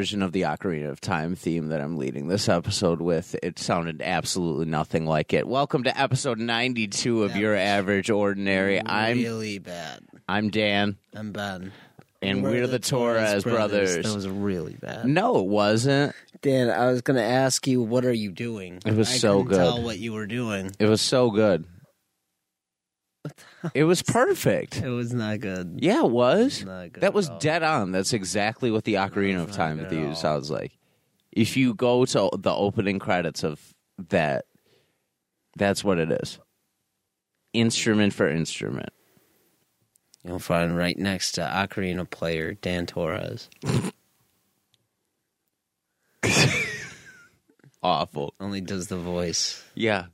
Version of the Ocarina of Time theme that I'm leading this episode with. It sounded absolutely nothing like it. Welcome to episode 92 of That Your Average Ordinary. I'm really bad. I'm Dan, I'm Ben. and we're, the Torres brothers. That was really bad. No, it wasn't. Dan, I was going to ask you, what are you doing? It was I so good. Tell what you were doing. It was so good. It was perfect. It was not good. Yeah, it was. Not good That was dead on. That's exactly what the Ocarina of Time not good theme at all. sounds like. If you go to the opening credits of that, that's what it is. Instrument for instrument. You'll find right next to Ocarina player Dan Torres. Awful. Only does the voice. Yeah.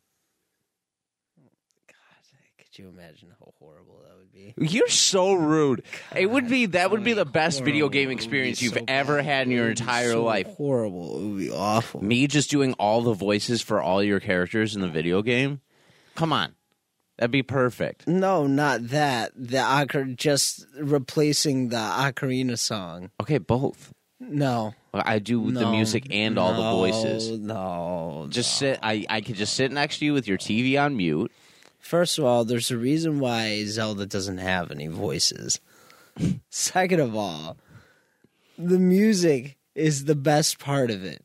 Could you imagine how horrible that would be? You're so rude. it would be that would be the best video game It would be experience you've so ever had in your It would be entire so life. Horrible. It would be awful. Me just doing all the voices for all your characters in the video game? Come on. That'd be perfect. No, not that. The Ocar just replacing the Ocarina song. Okay, both. No. I do the music and all the voices. No. Just no. sit I, I could just sit next to you with your TV on mute. First of all, there's a reason why Zelda doesn't have any voices. Second of all, the music is the best part of it.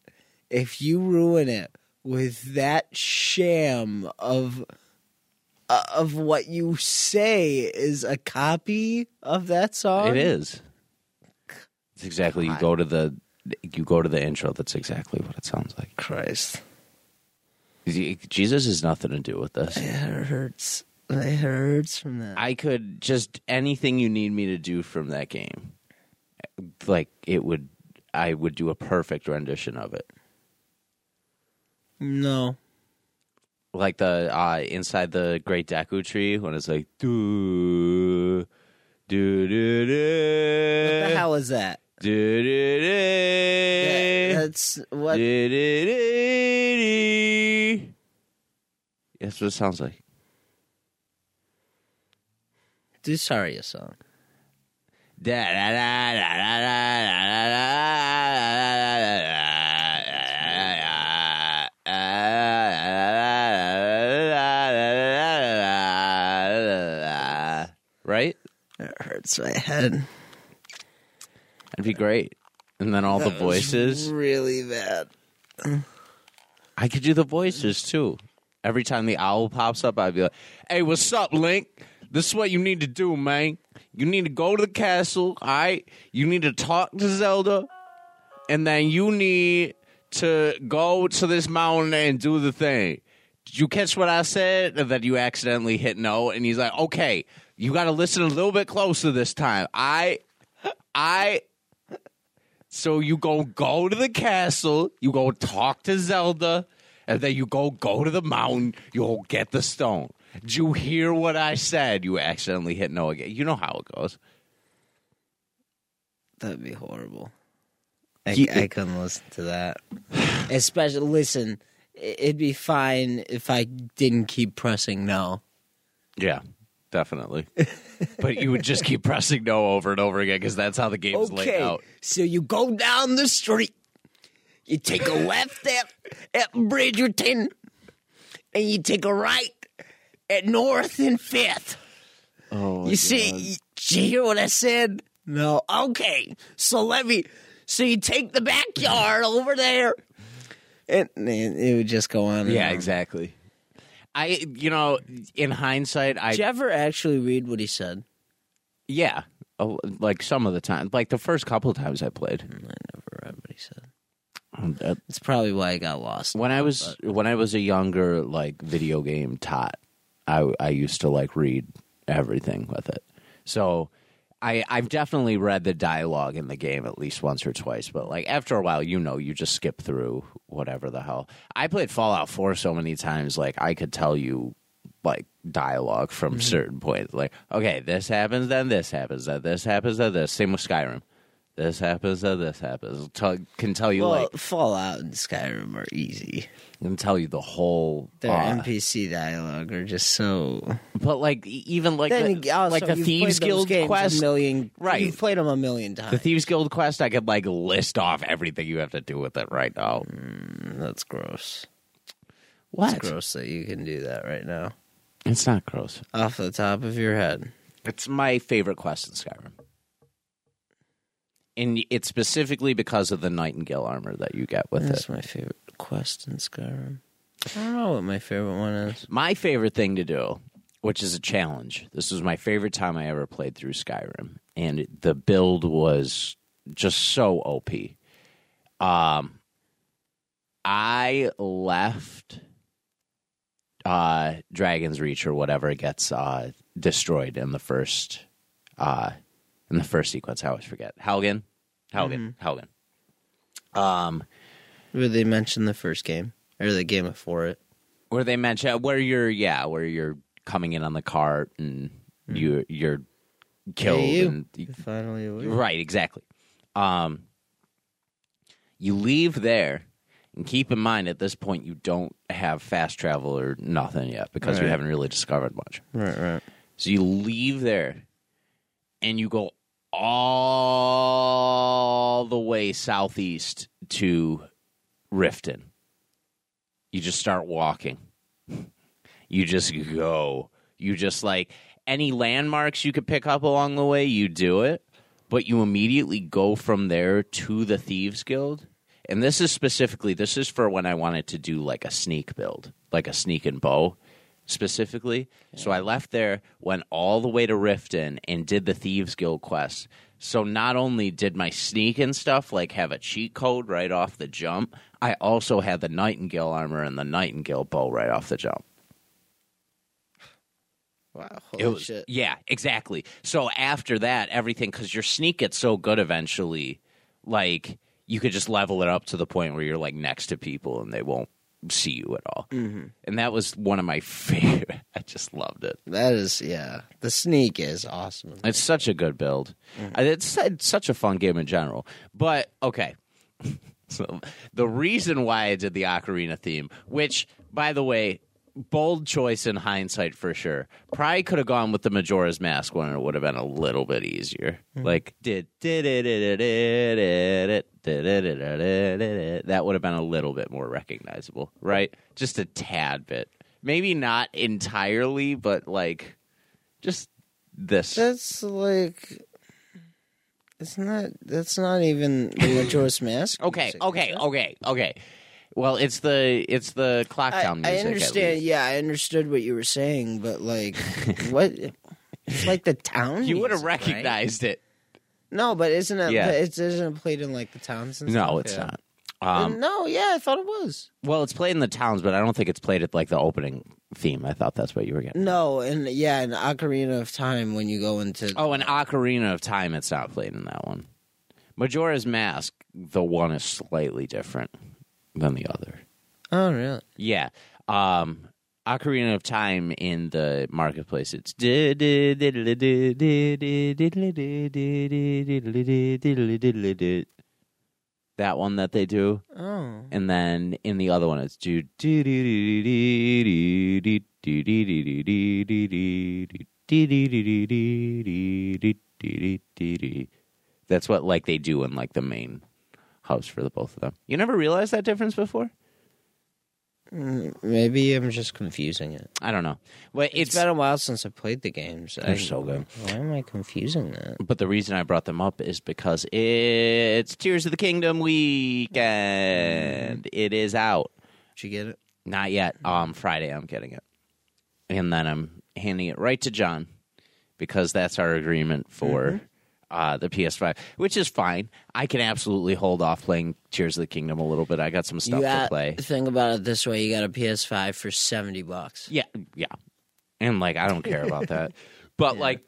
If you ruin it with that sham of uh, of what you say is a copy of that song, It is. It's exactly you go to the you go to the intro, that's exactly what it sounds like. Christ, Jesus has nothing to do with this. it hurts. It hurts from that. I could just anything you need me to do from that game. Like it would I would do a perfect rendition of it. no, Like the uh inside the Great Deku tree when it's like do do do do what the hell is that? do do do that's what. do, do, do, do. That's what it sounds like. Do sorry a song. Da, da, da, da, da, da, da, da, da, da. Right? It hurts my head. That'd be great. And then all the That was voices. really bad. I could do the voices too. Every time the owl pops up, I'd be like, "Hey, what's up, Link? This is what you need to do, man. You need to go to the castle. All right. You need to talk to Zelda, and then you need to go to this mountain and do the thing." Did you catch what I said? That you accidentally hit no, and he's like, "Okay, you got to listen a little bit closer this time." I, I. So you go go to the castle, you go talk to Zelda, and then you go go to the mountain, you'll get the stone. Did you hear what I said? You accidentally hit no again. You know how it goes. That'd be horrible. I, Ye- I couldn't listen to that. Especially, listen, it'd be fine if I didn't keep pressing no. Yeah, definitely. but you would just keep pressing no over and over again because that's how the game's laid Okay, out. so you go down the street, you take a left there, at Bridgerton, and you take a right at North and Fifth. Oh, You see, did you hear what I said? No. Okay. So let me. So you take the backyard over there, and, and it would just go on. and yeah, on. exactly. I, you know, in hindsight, I Did you ever actually read what he said? yeah, oh, like some of the time, like the first couple of times I played. I never read what he said. Uh, It's probably why I got lost. When I was when I was a younger like video game tot, I I used to like read everything with it. So I I've definitely read the dialogue in the game at least once or twice, but like after a while, you know, you just skip through whatever the hell. I played Fallout 4 so many times like I could tell you like dialogue from certain points. Like, okay, this happens, then this happens, then this happens, then this. Same with Skyrim. This happens, then this happens. Tell, can tell you well, like Fallout and Skyrim are easy. can tell you the whole Their uh, NPC dialogue are just so. But like even like Then the, also, like the Thieves Guild quest, a million. Right. You've played them a million times. the. Thieves Guild quest, I could like list off everything you have to do with it right now. That's gross. What? It's gross that you can do that right now, It's not gross. off the top of your head. It's my favorite quest in Skyrim, and it's specifically because of the Nightingale armor that you get with That's it. That's my favorite quest in Skyrim. I don't know what my favorite one is. My favorite thing to do, which is a challenge. This was my favorite time I ever played through Skyrim, and the build was just so OP. Um, I left uh, Dragon's Reach or whatever gets uh, destroyed in the first uh, in the first sequence. I always forget Helgen, Helgen, Helgen. Um, Where they mentioned the first game or the game before it. where they mention where you're yeah where you're coming in on the cart and you you're killed Hey, you. and You finally awake. right exactly um you leave there and keep in mind at this point you don't have fast travel or nothing yet because you Right. haven't really discovered much Right, right. so you leave there and you go all the way southeast to Riften. You just start walking. You just go. You just like any landmarks you could pick up along the way, you do it, but you immediately go from there to the Thieves Guild. And this is specifically this is for when I wanted to do like a sneak build, like a sneak and bow specifically. So I left there, went all the way to Riften, and did the Thieves Guild quest. So not only did my sneak and stuff like have a cheat code right off the jump, I also had the Nightingale armor and the Nightingale bow right off the jump. Wow. It Holy was- shit. Yeah, exactly. So after that, everything because your sneak gets so good eventually, like you could just level it up to the point where you're like next to people and they won't see you at all. Mm-hmm. And that was one of my favorite. I just loved it. That is, yeah. The sneak is awesome. It's such a good build. Mm-hmm. Uh, It's, it's such a fun game in general. But okay, so the reason why I did the Ocarina theme, which by the way, bold choice in hindsight for sure. Probably could have gone with the Majora's Mask one, and it would have been a little bit easier. Mm-hmm. Like did did it did it did it did it did did it that would have been a little bit more recognizable, right? Just a tad bit. Maybe not entirely, but like just this. That's like. It's not. That's not even the Majora's Mask. Okay, music, okay, okay, okay. Well, it's the it's the clock I, town I music. at understand. Yeah, I understood what you were saying, but like, what? It's like the town. You would have music, right? recognized it. No, but isn't it? Yeah. It isn't it played in like the towns and stuff. No, it's Yeah. not. Um, no, yeah, I thought it was. well, it's played in the towns, but I don't think it's played at like the opening theme. I thought that's what you were getting. No, and yeah, in Ocarina of Time when you go into Oh, an Ocarina of Time. It's not played in that one. Majora's Mask. The one is slightly different than the other. oh really? Yeah. Um Ocarina of Time in the marketplace it's that one that they do Oh, and then in the other one it's do that's what like they do in like the main house for the both of them you never realized that difference before Maybe I'm just confusing it. I don't know. Well, it's it's been a while since I played the games. They're I- so good. Why am I confusing that? But the reason I brought them up is because it's Tears of the Kingdom weekend. It is out. Did you get it? Not yet. Um, Friday I'm getting it, and then I'm handing it right to John because that's our agreement for uh, the PS5, which is fine. I can absolutely hold off playing Tears of the Kingdom a little bit. I got some stuff you to got, play. Think about it this way: you got a PS5 for seventy bucks. Yeah, yeah, and like I don't care about that, but like.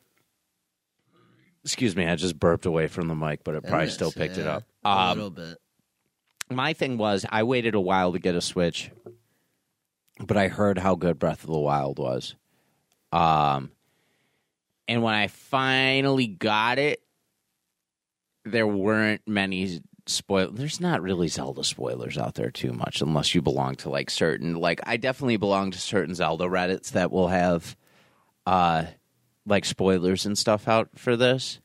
Excuse me, I just burped away from the mic, but it probably still picked it up. a Um, little bit. my thing was I waited a while to get a Switch, but I heard how good Breath of the Wild was. Um, and when I finally got it, there weren't many spoil. There's not really Zelda spoilers out there too much, unless you belong to like certain. Like I definitely belong to certain Zelda Reddits that will have, uh, like spoilers and stuff out for this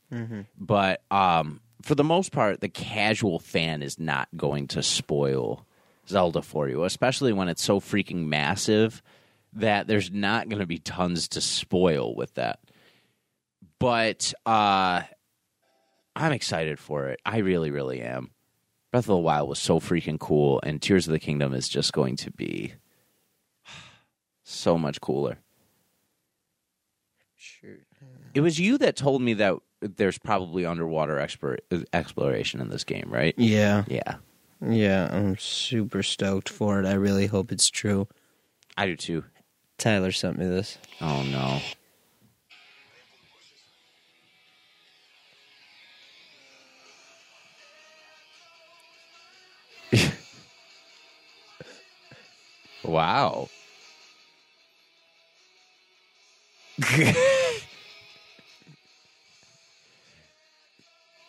but um, for the most part, the casual fan is not going to spoil Zelda for you, especially when it's so freaking massive that there's not going to be tons to spoil with that. But uh, I'm excited for it. I really, really am. Breath of the Wild was so freaking cool, and Tears of the Kingdom is just going to be so much cooler. Sure. It was you that told me that there's probably underwater expir- exploration in this game, right? Yeah, Yeah, yeah. I'm super stoked for it. I really hope it's true. I do too. Tyler sent me this. Oh no. wow.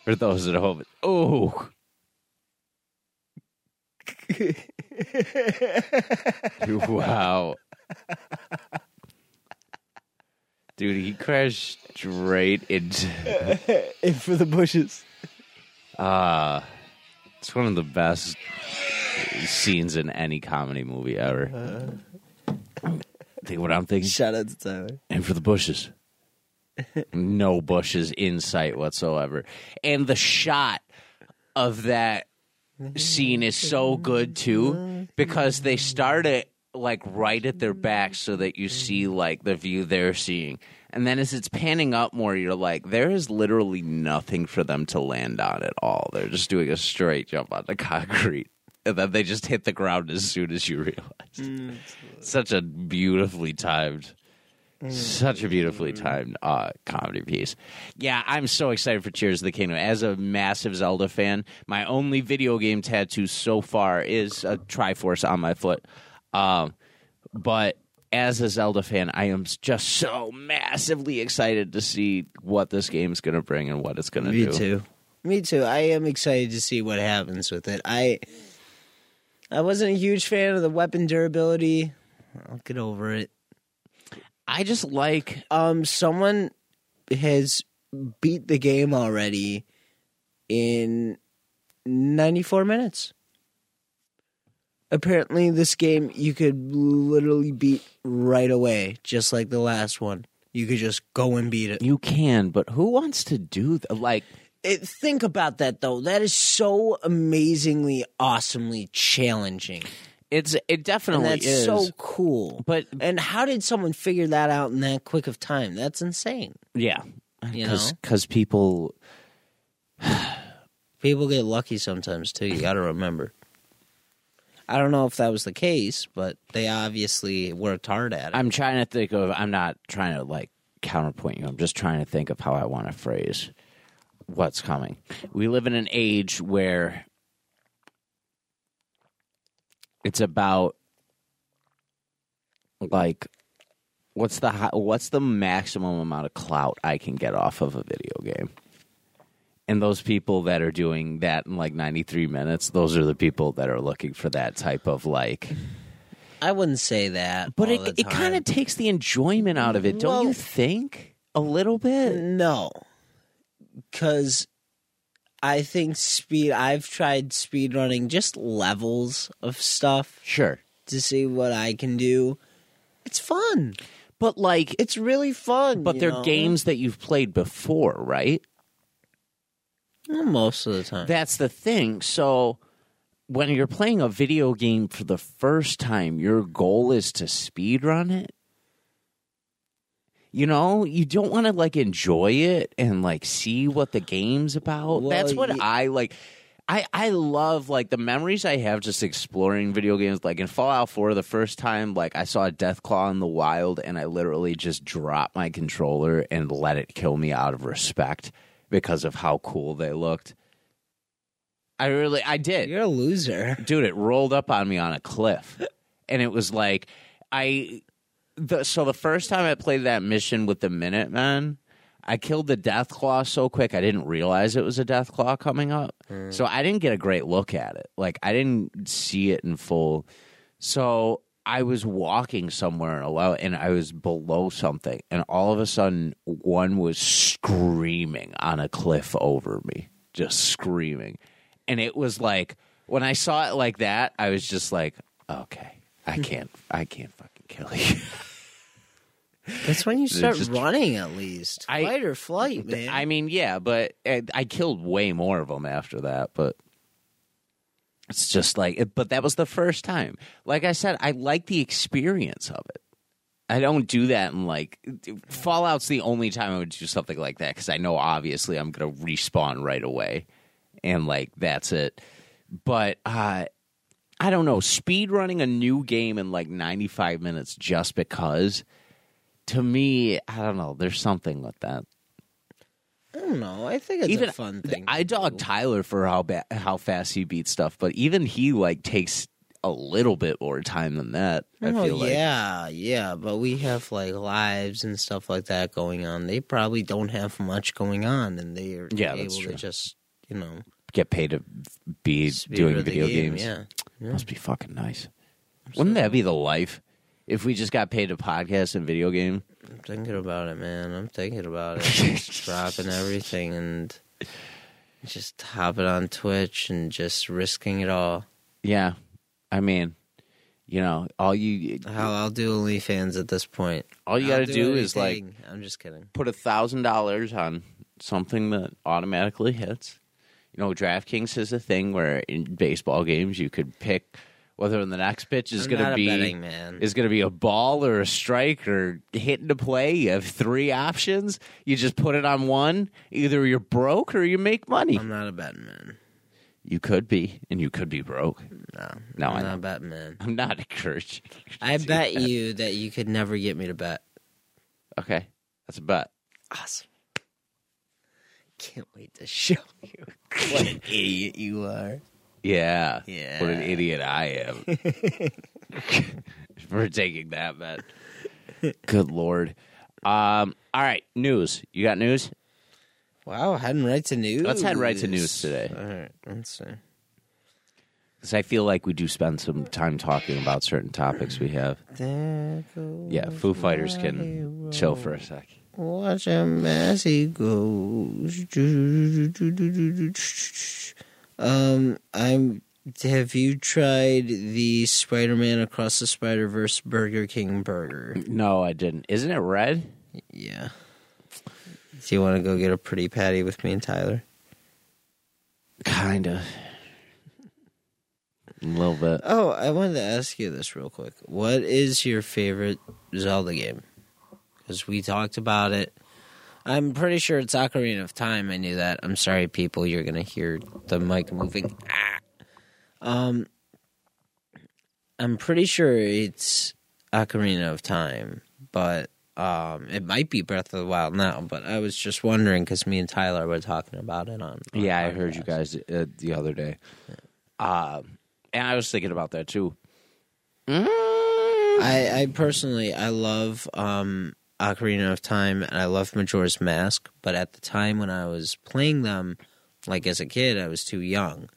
For those at home, oh, wow. Dude, he crashed straight into. In for the bushes. Uh, it's one of the best scenes in any comedy movie ever. Think what I'm thinking? Shout out to Tyler. And for the bushes. no bushes in sight whatsoever. And the shot of that scene is so good too because they start it like right at their back so that you see like the view they're seeing. And then as it's panning up more, you're like, there is literally nothing for them to land on at all. They're just doing a straight jump on the concrete. And then they just hit the ground as soon as you realize. Such a beautifully timed such a beautifully timed uh, comedy piece. Yeah, I'm so excited for Tears of the Kingdom. As a massive Zelda fan, my only video game tattoo so far is a Triforce on my foot. Um, but as a Zelda fan, I am just so massively excited to see what this game's going to bring and what it's going to do. Me too. Me too. I am excited to see what happens with it. I I wasn't a huge fan of the weapon durability. I'll get over it. I just like Um, someone has beat the game already in 94 minutes. Apparently, this game you could literally beat right away, just like the last one. You could just go and beat it. you can, but who wants to do that? Like, it think about that though. That is so amazingly, awesomely challenging, it's it and definitely that's is. so cool. but And how did someone figure that out in that quick of time? That's insane. yeah, because because people People get lucky sometimes too. You got to remember. I don't know if that was the case, but they obviously worked hard at it. I'm trying to think of. I'm not trying to like counterpoint you. I'm just trying to think of how I want to phrase what's coming. We live in an age where it's about like what's the what's the maximum amount of clout I can get off of a video game. And those people that are doing that in like 93 minutes, those are the people that are looking for that type of like I wouldn't say that, but it it kind of takes the enjoyment out of it, don't you think? A little bit. no, because I think speed. I've tried speed running just levels of stuff Sure. to see what I can do. It's fun. But like, It's really fun. but they're know? games that you've played before, right? Most of the time. That's the thing. So when you're playing a video game for the first time, your goal is to speed run it. You know, you don't want to like enjoy it and like see what the game's about. Well, That's what ye- I like. I, I love like the memories I have just exploring video games. Like in Fallout 4, the first time like I saw a Deathclaw in the wild and I literally just dropped my controller and let it kill me out of respect because of how cool they looked. I really I did. You're a loser. dude it rolled up on me on a cliff. And it was like i the, so the first time i played that mission with the minutemen i killed the death claw so quick i didn't realize it was a death claw coming up. Mm. So i didn't get a great look at it. Like i didn't see it in full. So i was walking somewhere alone and i was below something and all of a sudden one was screaming on a cliff over me just screaming and it was like when I saw it like that, I was just like, okay, I hmm. can't, I can't fucking kill you. That's when you start just- running, at least. I- Fight or flight, man. I mean, yeah, but I, I killed way more of them after that. But it's just like, but that was the first time. Like I said, I like the experience of it. I don't do that in like Fallout's the only time I would do something like that because I know obviously I'm gonna respawn right away, and like that's it. But uh, I don't know, speed running a new game in like 95 minutes just because. To me, I don't know. There's something with that. I don't know. I think it's even a fun thing. I dog do. Tyler for how ba- how fast he beats stuff, but even he like takes a little bit more time than that. I Oh, feel like yeah, yeah, but we have like lives and stuff like that going on. They probably don't have much going on, and they are Yeah, able to just you know get paid to be speed doing video game, games. Yeah, yeah. Must be fucking nice. Wouldn't that be the life if we just got paid to podcast and video game? I'm thinking about it, man. I'm thinking about it. Dropping everything and just hopping on Twitch and just risking it all. Yeah, I mean, you know, all you Hell, I'll do OnlyFans at this point. all you got I'll to do is like anything. I'm just kidding. put a thousand dollars on something that automatically hits. You know, DraftKings is a thing where in baseball games you could pick whether the next pitch is going to be betting is going to be a ball or a strike or hit into play. You have three options. You just put it on one. Either you're broke or you make money. I'm not a betting man. you could be, and you could be broke. No, No, I'm I not a betting man. I'm not encouraging. you I bet that. you that you could never get me to bet. Okay, that's a bet. Awesome. Can't wait to show you what an idiot you are. Yeah. Yeah. What an idiot I am for taking that bet. Good lord. Um, all right, news. You got news? Wow, heading right to news. Let's head right to news today. All right, let's see. Because I feel like we do spend some time talking about certain topics we have. Yeah, Foo Fighters can chill for a sec. Watch him as he goes. Um, I'm. Have you tried the Spider-Man Across the Spider-Verse Burger King burger? No, I didn't. Isn't it red? Yeah. Do you want to go get a pretty patty with me and Tyler? Kinda. A little bit. Oh, I wanted to ask you this real quick. What is your favorite Zelda game? Because we talked about it. I'm pretty sure it's Ocarina of Time. I knew that. I'm sorry, people. You're gonna hear the mic moving. Ah. Um, I'm pretty sure it's Ocarina of Time, but um, it might be Breath of the Wild now. But I was just wondering because me and Tyler were talking about it on. on Yeah, I heard you guys uh, the other day. Um, and I was thinking about that too. Mm. I, I personally I love um, Ocarina of Time and I love Majora's Mask, but at the time when I was playing them, like as a kid, I was too young.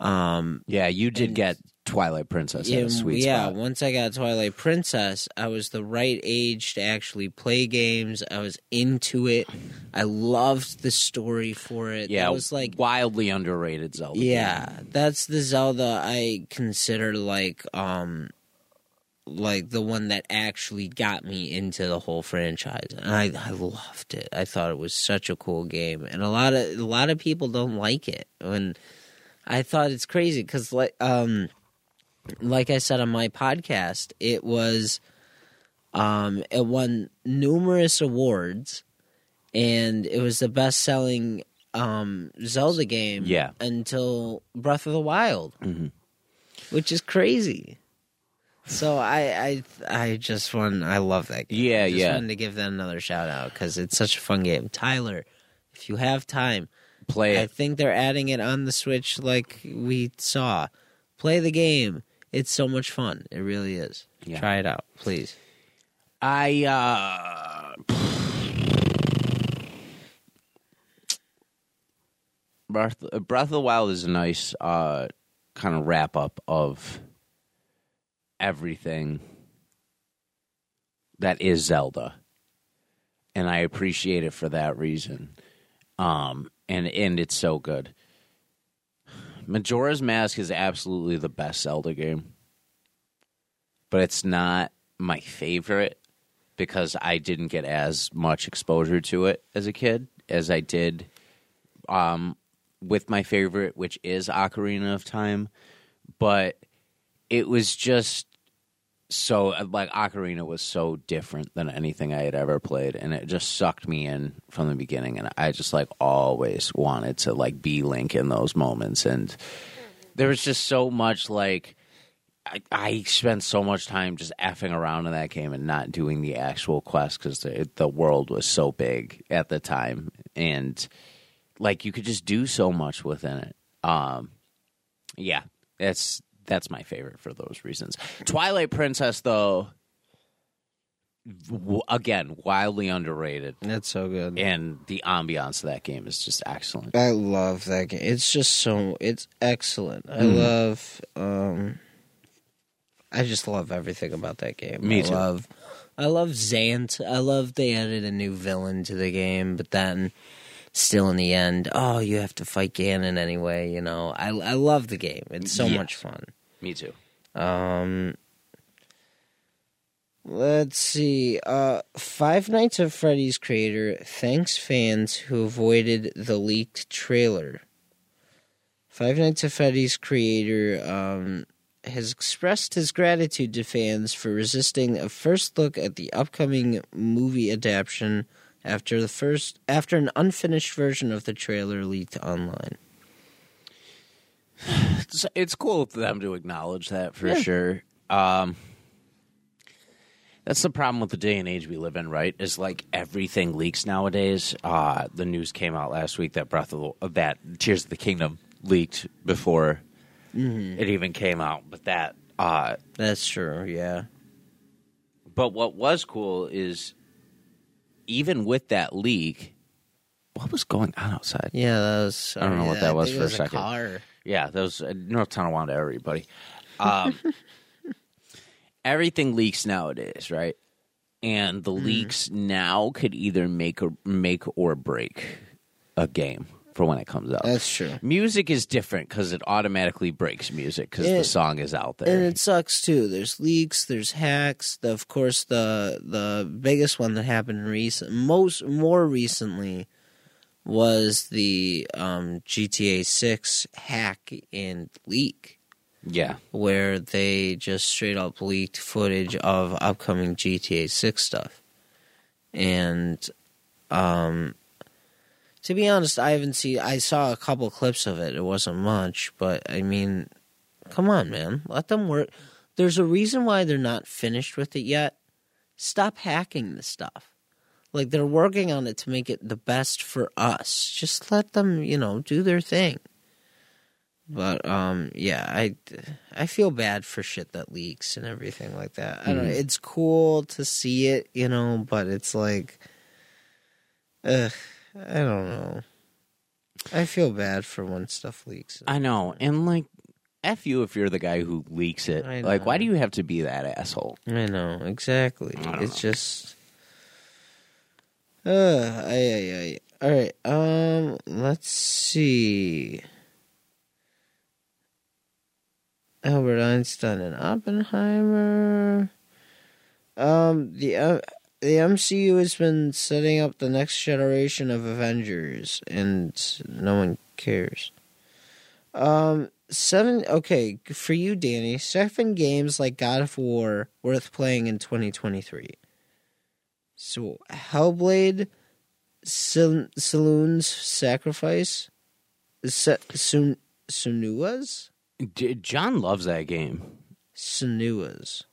Um, Yeah, you did And- get Twilight Princess Yeah, a sweet yeah. Once I got Twilight Princess, I was the right age to actually play games. I was into it. I loved the story for it. Yeah, that was like wildly underrated Zelda. game. Yeah, that's the Zelda I consider like um like the one that actually got me into the whole franchise. And I I loved it. I thought it was such a cool game. And a lot of a lot of people don't like it. And I thought it's crazy cuz like um like I said on my podcast, it was um it won numerous awards and it was the best-selling um Zelda game Yeah. until Breath of the Wild, Mhm. which is crazy. So I I I just want I love that game. Yeah, I just yeah. wanted to give that another shout out because it's such a fun game. Tyler, if you have time, Play I it. think they're adding it on the Switch like we saw. Play the game. It's so much fun. It really is. Yeah. Try it out, please. I uh Breath, Breath of the Wild is a nice uh kind of wrap up of everything that is Zelda. And I appreciate it for that reason. Um and and it's so good. Majora's Mask is absolutely the best Zelda game. But it's not my favorite because I didn't get as much exposure to it as a kid as I did um, with my favorite, which is Ocarina of Time. But it was just so like Ocarina was so different than anything I had ever played, and it just sucked me in from the beginning. And I just like always wanted to like be Link in those moments, and there was just so much like. I, I spent so much time just effing around in that game and not doing the actual quest because the, the world was so big at the time, and like you could just do so much within it. Um, yeah, that's that's my favorite for those reasons. Twilight Princess, though, w- again, wildly underrated, That's so good. and the ambiance of that game is just excellent. I love that game. It's just so it's excellent. I Mm. love um I just love everything about that game. Me I too. love I love Zant. I love they added a new villain to the game, but then still in the end, oh, you have to fight Ganon anyway, you know. I I love the game. It's so Yeah. much fun. Me too. Um Let's see. Uh Five Nights at Freddy's creator thanks fans who avoided the leaked trailer. Five Nights at Freddy's creator um has expressed his gratitude to fans for resisting a first look at the upcoming movie adaptation after the first after an unfinished version of the trailer leaked online. It's, it's cool for them to acknowledge that for Yeah. sure. Um, that's the problem with the day and age we live in, right? Is like everything leaks nowadays. Uh, the news came out last week that Breath of the, that Tears of the Kingdom leaked before it even came out. But that, uh, That's true, yeah. but what was cool is even with that leak, what was going on outside? Yeah, that was. I don't know what that was for it a second. car. Yeah, that was uh, North Tonawanda, everybody. Um, everything leaks nowadays, right? And the leaks now could either make or make or break a game for when it comes out. That's true. music is different because it automatically breaks music because the song is out there, And it sucks too. There's leaks. There's hacks. The, of course, the the biggest one that happened recent, most more recently, was the um, GTA Six hack and leak, yeah, where they just straight up leaked footage of upcoming GTA Six stuff. And, um, to be honest, I haven't seen. I saw a couple clips of it. It wasn't much, but I mean, come on, man, let them work. There's a reason why they're not finished with it yet. Stop hacking the stuff. Like they're working on it to make it the best for us. Just let them, you know, do their thing. But um, yeah, I I feel bad for shit that leaks and everything like that. I don't know. Mhm. It's cool to see it, you know, but it's like, ugh, I don't know. I feel bad for when stuff leaks. I know, and like F you if you're the guy who leaks it. I Like, why do you have to be that asshole? I know exactly. I don't It's know. just. Uh, ay, ay, ay. All right. Um, let's see. Albert Einstein and Oppenheimer. Um, the uh, the MCU has been setting up the next generation of Avengers, and no one cares. Um, seven. Okay, for you, Danny. Seven games like God of War worth playing in 2023. So, Hellblade, Sil- Saloon's Sacrifice, Se- Sun- Senua's, D- John loves that game. Senua's.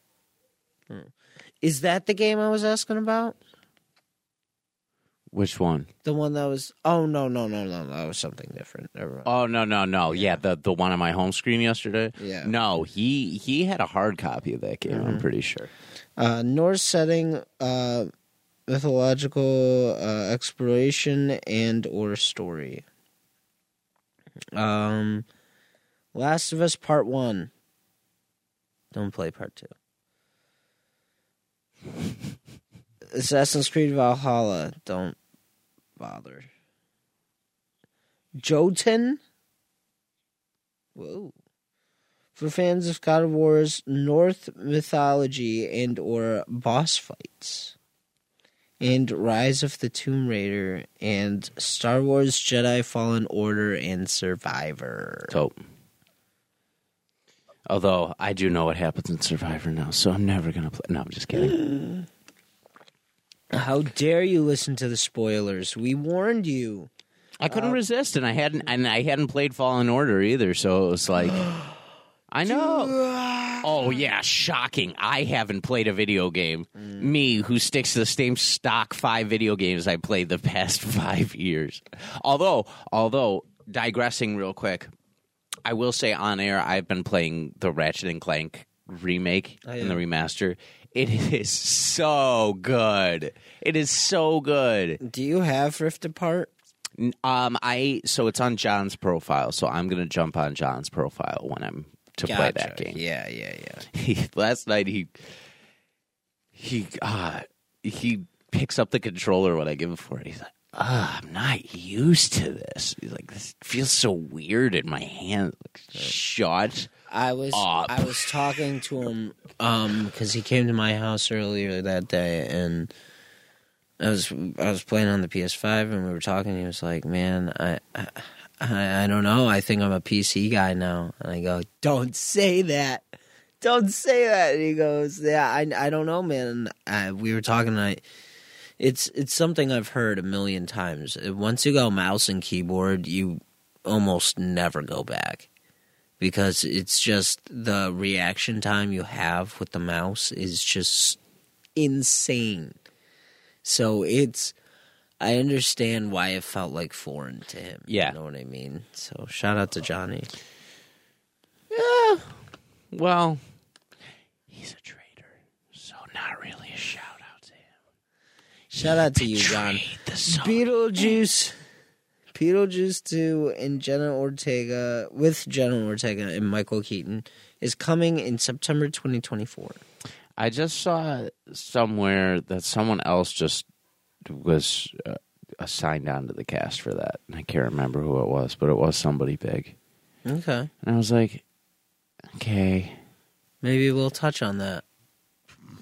Hmm. Is that the game I was asking about? Which one? The one that was. Oh no no no no! That was something different. Oh no no no! Yeah, the the one on my home screen yesterday. Yeah. No, he he had a hard copy of that game. I'm pretty sure. Uh, Norse setting, uh, mythological uh, exploration and or story. Um, Last of Us Part One. Don't play Part Two. Assassin's Creed Valhalla. Don't bother. Jotun. Whoa for fans of God of War's Norse mythology and or boss fights. And Rise of the Tomb Raider and Star Wars Jedi Fallen Order and Survivor. So, although I do know what happens in Survivor now, so I'm never gonna play. No, I'm just kidding. How dare you listen to the spoilers? We warned you. I couldn't uh, resist, and I hadn't, and I hadn't played Fallen Order either. So it was like, I know. Oh yeah, shocking! I haven't played a video game. Mm. Me, who sticks to the same stock five video games I played the past five years. Although, although digressing real quick, I will say on air I've been playing the Ratchet and Clank remake Oh, and the remaster. It is so good. It is so good. Do you have Rift Apart? Um, I so it's on John's profile, so I'm gonna jump on John's profile when I'm to play that game. Yeah, yeah, yeah. He, last night he he uh he picks up the controller when I give it for it. He's like, I'm not used to this. He's like, this feels so weird in my hand. Like, shut. I was Up. I was talking to him um because he came to my house earlier that day and I was I was playing on the PS5 and we were talking. He was like, "Man, I I, I don't know. I think I'm a PC guy now." And I go, "Don't say that. Don't say that." And he goes, "Yeah, I I don't know, man." And I, we were talking. And I it's it's something I've heard a million times. Uh, once you go mouse and keyboard, you almost never go back because it's just the reaction time you have with the mouse is just insane. So it's I understand why it felt like foreign to him. Yeah. You know what I mean? So shout out to Johnny. Yeah. Well, he's a traitor, so not really a shout out to him. Shout out to you, John. Betrayed the son. Beetlejuice. Beetlejuice 2 and Jenna Ortega with Jenna Ortega and Michael Keaton is coming in September 2024. I just saw somewhere that someone else just was uh, assigned onto the cast for that. And I can't remember who it was, but it was somebody big. Okay. And I was like, okay, Maybe we'll touch on that.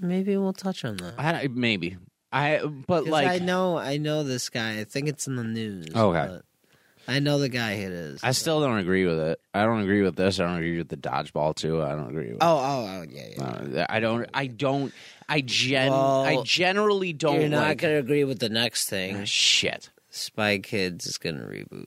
Maybe we'll touch on that. I, maybe I, but 'Cause like I know, I know this guy. I think it's in the news. Okay. but I know the guy it is. I still don't agree with it. I don't agree with this. I don't agree with the dodgeball too. I don't agree with. Oh, oh, oh, yeah, yeah. Uh, I don't. I don't. I gen. Well, I generally don't. You're not like, gonna agree with the next thing. shit. Spy Kids is gonna reboot.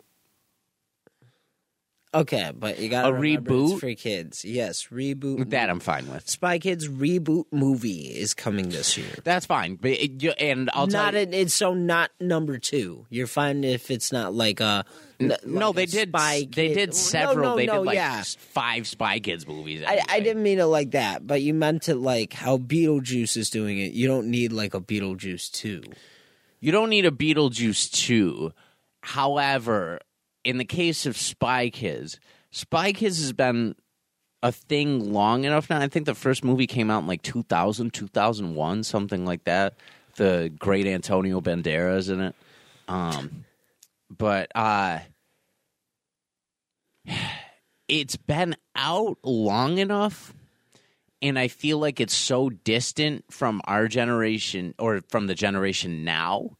Okay, but you got A reboot? for kids. Yes, reboot. That I'm fine with. Spy Kids reboot movie is coming this year. That's fine. But it, you- and I'll not tell you, it, it's so not number two. You're fine if it's not like a n- no, like they a did. Spy They did several. no, they no, did like yeah. s- five Spy Kids movies. I, I didn't mean it like that, but you meant it like how Beetlejuice is doing it. You don't need like a Beetlejuice two. You don't need a Beetlejuice 2. However, in the case of Spy Kids, Spy Kids has been a thing long enough now. I think the first movie came out in like 2000, 2001, something like that. The great Antonio Banderas in it. Um, but uh, it's been out long enough and I feel like it's so distant from our generation or from the generation now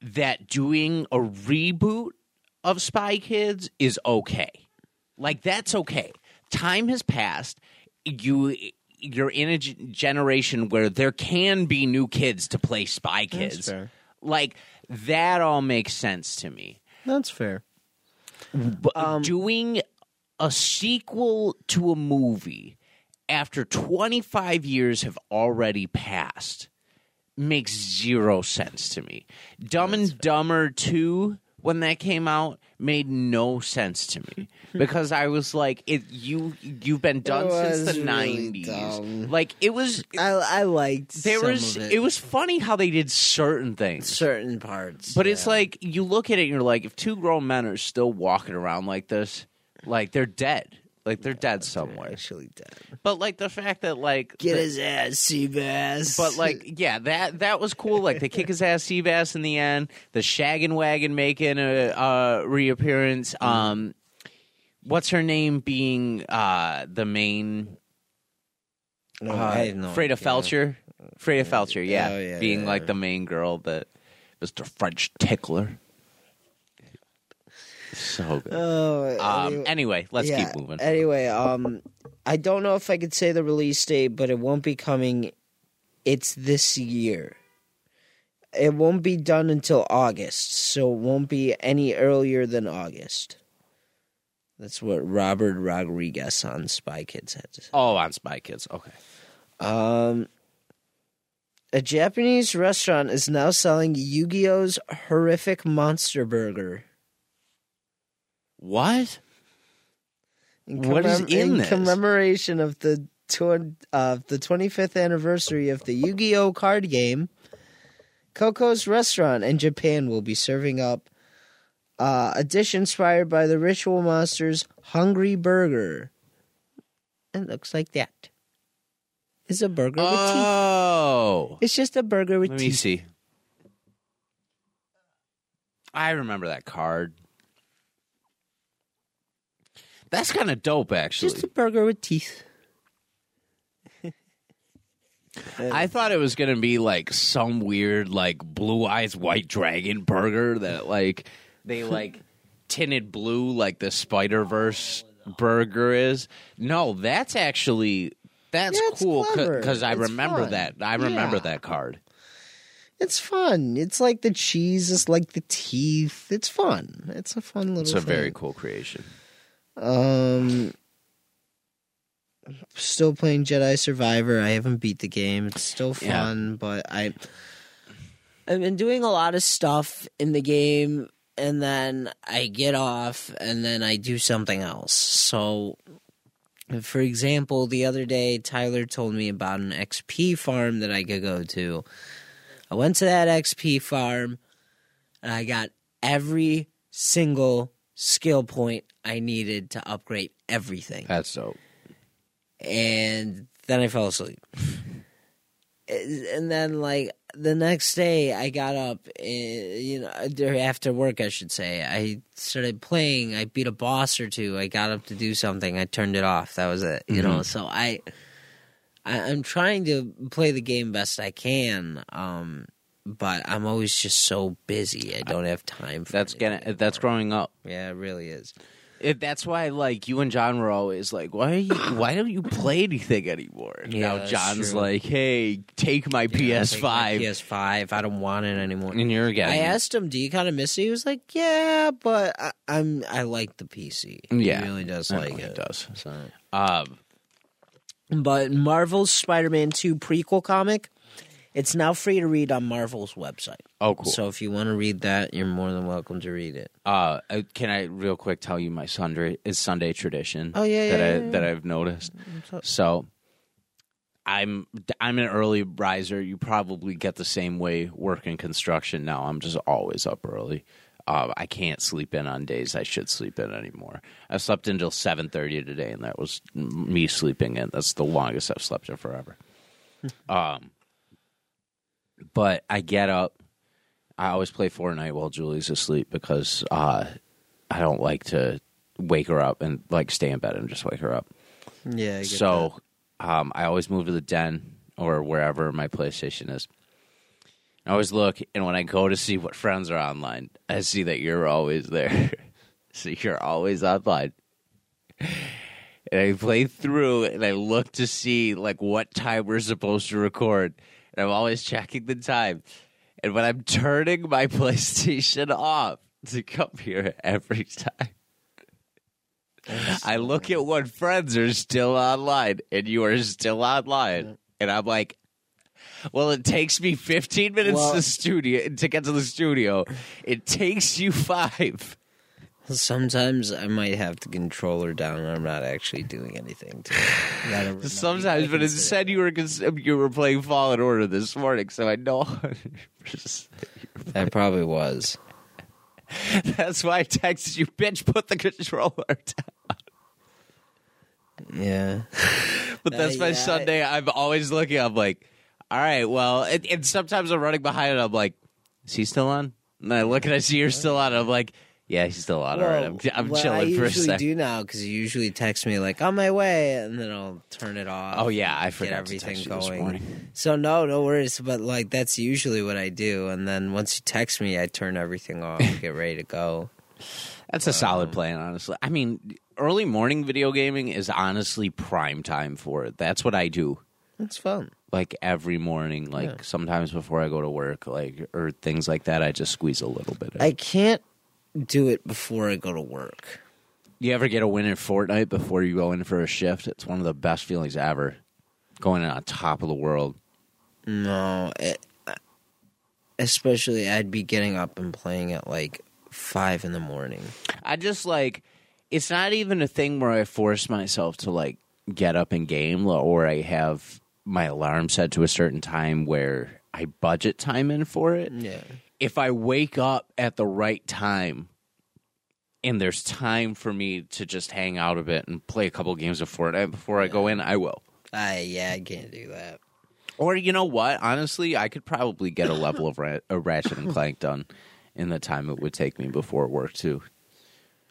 that doing a reboot of Spy Kids is okay. Like that's okay. Time has passed. You you're in a g- generation where there can be new kids to play Spy Kids. fair. Like that all makes sense to me. That's fair. But um, doing a sequel to a movie after 25 years have already passed makes zero sense to me. Dumb and Dumber 2 when that came out made no sense to me because I was like it you you've been done since the 90s. dumb. Like it was I I liked there some was of it. it. was funny how they did certain things. certain parts, But it's like you look at it and you're like, if two grown men are still walking around like this, like they're dead. Like they're dead somewhere. actually dead. But like the fact that like Get the- his ass, Seabass. but like yeah, that that was cool. Like they kick his ass Seabass in the end. The Shaggin' Wagon making a, a reappearance. Mm-hmm. Um, what's her name being uh the main no, uh, I have no Fraida idea. Felcher. Fraida Felcher, yeah, Oh, yeah, being yeah, like the main girl that Mr. French Tickler. So good. Oh, Um, anyway- anyway, let's yeah, keep moving. Anyway, um, I don't know if I could say the release date, but it won't be coming. It's this year. It won't be done until August, so it won't be any earlier than August. That's what Robert Rodriguez on Spy Kids had to say. oh, on Spy Kids. Okay. Um, a Japanese restaurant is now selling Yu-Gi-Oh's horrific monster burger. What? In What is in this? commemoration of the tw- of the 25th anniversary of the Yu-Gi-Oh card game? Coco's restaurant in Japan will be serving up uh, a dish inspired by the Ritual Monsters Hungry Burger. It looks like that. It's a burger with teeth. Oh. It's just a burger with Let me see. I remember that card. That's kind of dope, actually. Just a burger with teeth. I thought it was gonna be like some weird, like blue eyes white dragon burger that like they like tinted blue, like the Spider Verse burger is. No, that's actually that's Yeah, cool because I It's remember fun. that. I remember Yeah. that card. It's fun. It's like the cheese. It's like the teeth. It's fun. It's a fun little. It's a very cool creation. Um, still playing Jedi Survivor. I haven't beat the game. It's still Yeah. fun, but I I've been doing a lot of stuff in the game, and then I get off, and then I do something else. So, for example, the other day Tyler told me about an XP farm that I could go to. I went to that XP farm, and I got every single skill point I needed to upgrade everything. That's dope. And then I fell asleep. and then, like, the next day, I got up, eh, you know, after work, I should say. I started playing. I beat a boss or two. I got up to do something. I turned it off. That was it, you know? So I. I, I'm trying to play the game best I can, um, but I'm always just so busy. I don't have time for That's anything getting that's growing up. Yeah, it really is. It, that's why, like you and John were always like, "Why? Are you, why don't you play anything anymore?" Yeah, now that's John's true. like, "Hey, take my PS5," PS5. I don't want it anymore. and you're getting. I asked him, "Do you kind of miss it?" He was like, "Yeah, but I, I'm I like the PC. Yeah. he really does I like he it. does. So, Um, but Marvel's Spider-Man Two prequel comic, it's now free to read on Marvel's website. oh, cool. So if you want to read that, you're more than welcome to read it. uh, uh, can I real quick tell you my Sunday is Sunday tradition? Oh, yeah, that yeah, I, yeah. that I've noticed. So, I'm I'm an early riser. You probably get the same way working construction now. I'm just always up early. uh, I can't sleep in on days I should sleep in anymore. I slept until seven thirty today, and that was me sleeping in. That's the longest I've slept in forever. um, but I get up. I always play Fortnite while Julie's asleep because uh, I don't like to wake her up and like stay in bed and just wake her up. Yeah. I So um, I always move to the den or wherever my PlayStation is. I always look, and when I go to see what friends are online, I see that you're always there. so you're always online. And I play through and I look to see like what time we're supposed to record. And I'm always checking the time. And when I'm turning my PlayStation off to come here every time, I look at what friends are still online, and you are still online, and I'm like, "Well, it takes me 15 minutes Well- to studio to get to the studio. It takes you five. Sometimes I might have the controller down and I'm not actually doing anything to it. You gotta remember- Sometimes, but it said you were cons- you were playing Fallen Order this morning, so I know. I probably was. That's why I texted you, bitch. Put the controller down. Yeah. But that's Uh, my yeah, Sunday. I'm always looking. I'm like, all right, well, and, and sometimes I'm running behind, and I'm like, is he still on? And I look and I see you're still on. I'm like, yeah, he's still on. all right, I'm, I'm I chilling for a usually do now because you usually text me like on my way, and then I'll turn it off. Oh yeah, I get forgot to everything text you this going. morning. So no, no worries. But like that's usually what I do, and then once you text me, I turn everything off, get ready to go. That's a solid plan, honestly. I mean, early morning video gaming is honestly prime time for it. That's what I do. It's fun. Like every morning, like Yeah. sometimes before I go to work, like or things like that. I just squeeze a little bit. in. I can't do it before I go to work. You ever get a win in Fortnite before you go in for a shift? It's one of the best feelings ever. Going in on top of the world. No, it, especially I'd be getting up and playing at like five in the morning. I just like it's not even a thing where I force myself to like get up and game or I have my alarm set to a certain time where I budget time in for it. Yeah. If I wake up at the right time and there's time for me to just hang out a bit and play a couple games of Fortnite before I go in, I will. I yeah, I can't do that. Or you know what? Honestly, I could probably get a level of ra- a Ratchet and Clank done in the time it would take me before work too.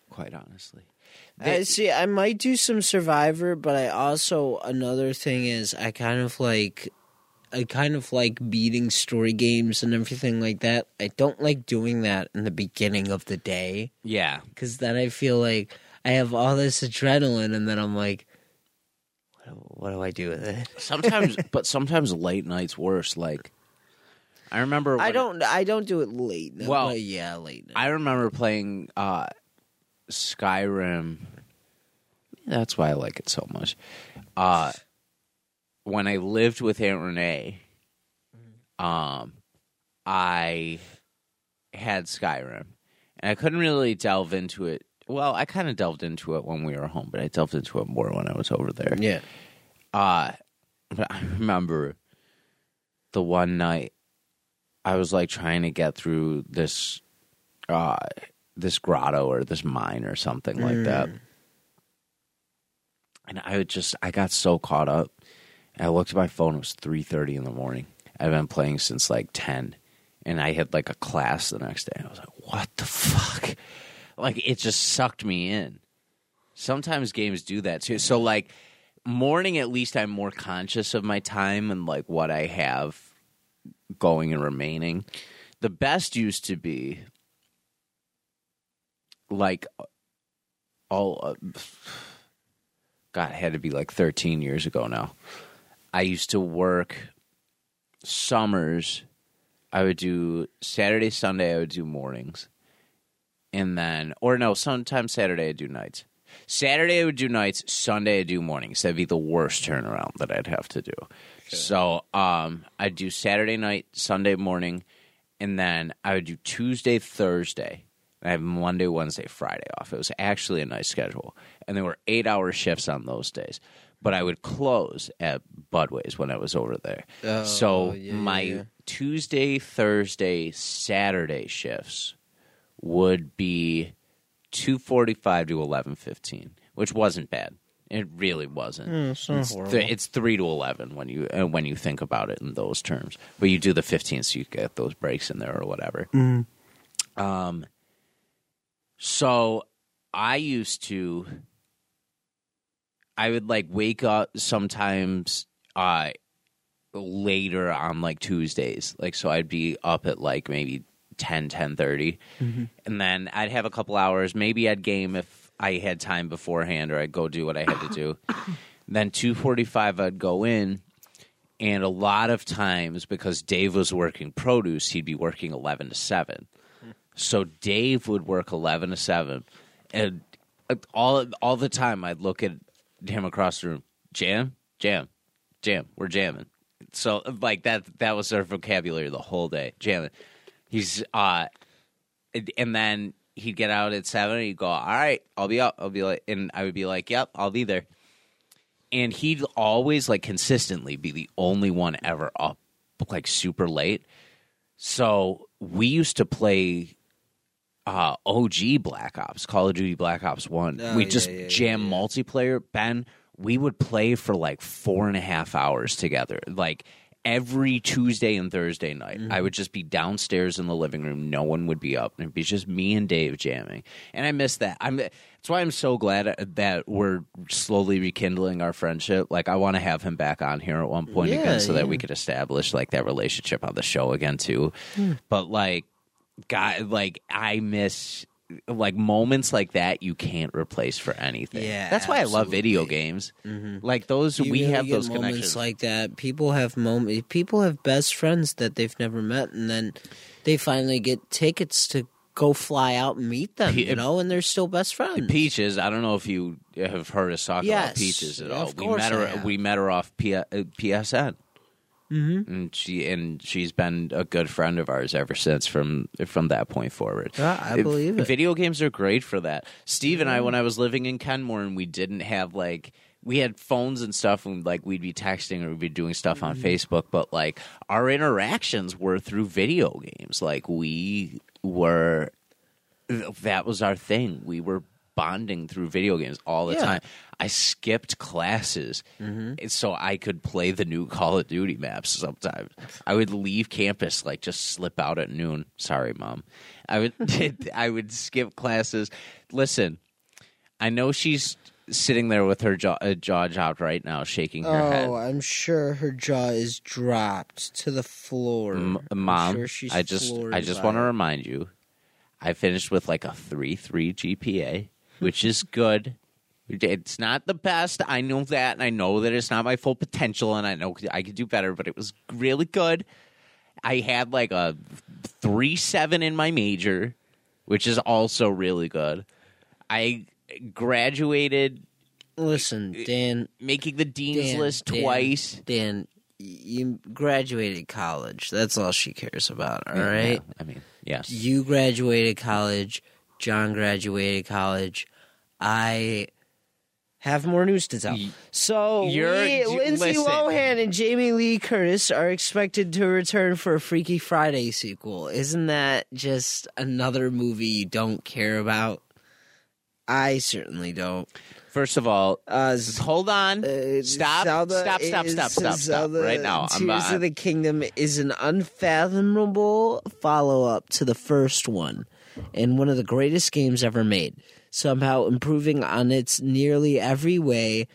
Quite honestly, I see. I might do some Survivor, but I also another thing is I kind of like, I kind of like beating story games and everything like that. I don't like doing that in the beginning of the day yeah. because then I feel like I have all this adrenaline, and then I'm like, what do, I do with it? Sometimes, but sometimes late nights worse. Like I remember, I don't. I don't do it late. No, Well, yeah, late. Night. I remember playing uh, Skyrim. That's why I like it so much. Uh, when I lived with Aunt Renee, um, I had Skyrim, and I couldn't really delve into it. Well, I kind of delved into it when we were home, but I delved into it more when I was over there. yeah. Uh, but I remember the one night I was like trying to get through this uh this grotto or this mine or something like that. And I would just I got so caught up. I looked at my phone, it was three thirty in the morning. I've been playing since like ten. And I had like a class the next day. I was like, what the fuck? Like it just sucked me in. Sometimes games do that too. So like morning at least I'm more conscious of my time and like what I have going and remaining. The best used to be like all uh, God it had to be like 13 years ago now. I used to work summers. I would do Saturday, Sunday. I would do mornings, and then or no, sometimes Saturday I do nights. Saturday I would do nights. Sunday I do mornings. That'd be the worst turnaround that I'd have to do. So um, I'd do Saturday night, Sunday morning, and then I would do Tuesday, Thursday. I have Monday, Wednesday, Friday off. It was actually a nice schedule, and there were eight-hour shifts on those days. But I would close at Budwey's when I was over there. Oh, so yeah, my yeah. Tuesday, Thursday, Saturday shifts would be 245 to 1115, which wasn't bad. It really wasn't. it's it's, th- it's 3 to 11 when you uh, when you think about it in those terms. But you do the 15 so you get those breaks in there or whatever. Um so I used to I would like wake up sometimes uh later on like Tuesdays. Like so I'd be up at like maybe 10 10:30 and then I'd have a couple hours, maybe I'd game if I had time beforehand or I'd go do what I had to do. then 2:45 I'd go in and a lot of times because Dave was working produce, he'd be working 11 to 7. So Dave would work 11 to 7 and uh, all all the time I'd look at him across the room, jam, jam, jam, we're jamming. So like that that was our vocabulary the whole day, jamming. He's uh and- then he'd get out at 7 and he'd go, "All right, I'll be up." I'll be like and I would be like, "Yep, I'll be there." And he'd always like consistently be the only one ever up like super late. So we used to play uh, OG Black Ops, Call of Duty Black Ops One. Oh, we yeah, just yeah, jam yeah. multiplayer. Ben, we would play for like four and a half hours together. Like every Tuesday and Thursday night, Mm-hmm. I would just be downstairs in the living room. No one would be up. It'd be just me and Dave jamming, and I miss that. I'm. That's why I'm so glad that we're slowly rekindling our friendship. Like I want to have him back on here at one point again, so that we could establish like that relationship on the show again too. Hmm. But like, God, like I miss like moments like that you can't replace for anything. Yeah, that's why I love video absolutely. games. Like those, You we really have those moments connections. like that. People have moments. People have best friends that they've never met, and then they finally get tickets to go fly out and meet them. You know, and they're still best friends. Peaches, I don't know if you have heard us talk Yes, about Peaches at all. we met her. We met her off P- uh, PSN, mm-hmm. and she and she's been a good friend of ours ever since. From from that point forward, Yeah, I believe it. Video games are great for that. Steve and I, when I was living in Kenmore, and we didn't have like we had phones and stuff, and like we'd be texting or we'd be doing stuff on Mm-hmm. Facebook, but like our interactions were through video games. Like we were that was our thing. We were bonding through video games all the Yeah. time. I skipped classes so I could play the new Call of Duty maps sometimes. I would leave campus like just slip out at noon. Sorry, mom. I would I would skip classes. Listen, I know she's sitting there with her jaw, uh, jaw dropped right now, shaking her head. Oh, I'm sure her jaw is dropped to the floor. M- mom, sure I just I just want to remind you, I finished with like a three three GPA, which is good. It's not the best. I know that, and I know that it's not my full potential, and I know I could do better, but it was really good. I had like a three seven in my major, which is also really good. I graduated Listen, Dan. making the dean's Dan, list Dan, twice. Dan, you graduated college. That's all she cares about. All right. Yeah, I mean, yes. You graduated college. John graduated college. I have more news to tell. So, You're- we- you- Lindsay listen. Lohan and Jamie Lee Curtis are expected to return for a Freaky Friday sequel. Isn't that just another movie you don't care about? I certainly don't. First of all, Uh, hold on. uh, stop, Zelda stop, stop, stop, stop, stop. Right now. I'm, Tears uh, of the Kingdom is an unfathomable follow up to the first one and one of the greatest games ever made. Somehow improving on its nearly every way,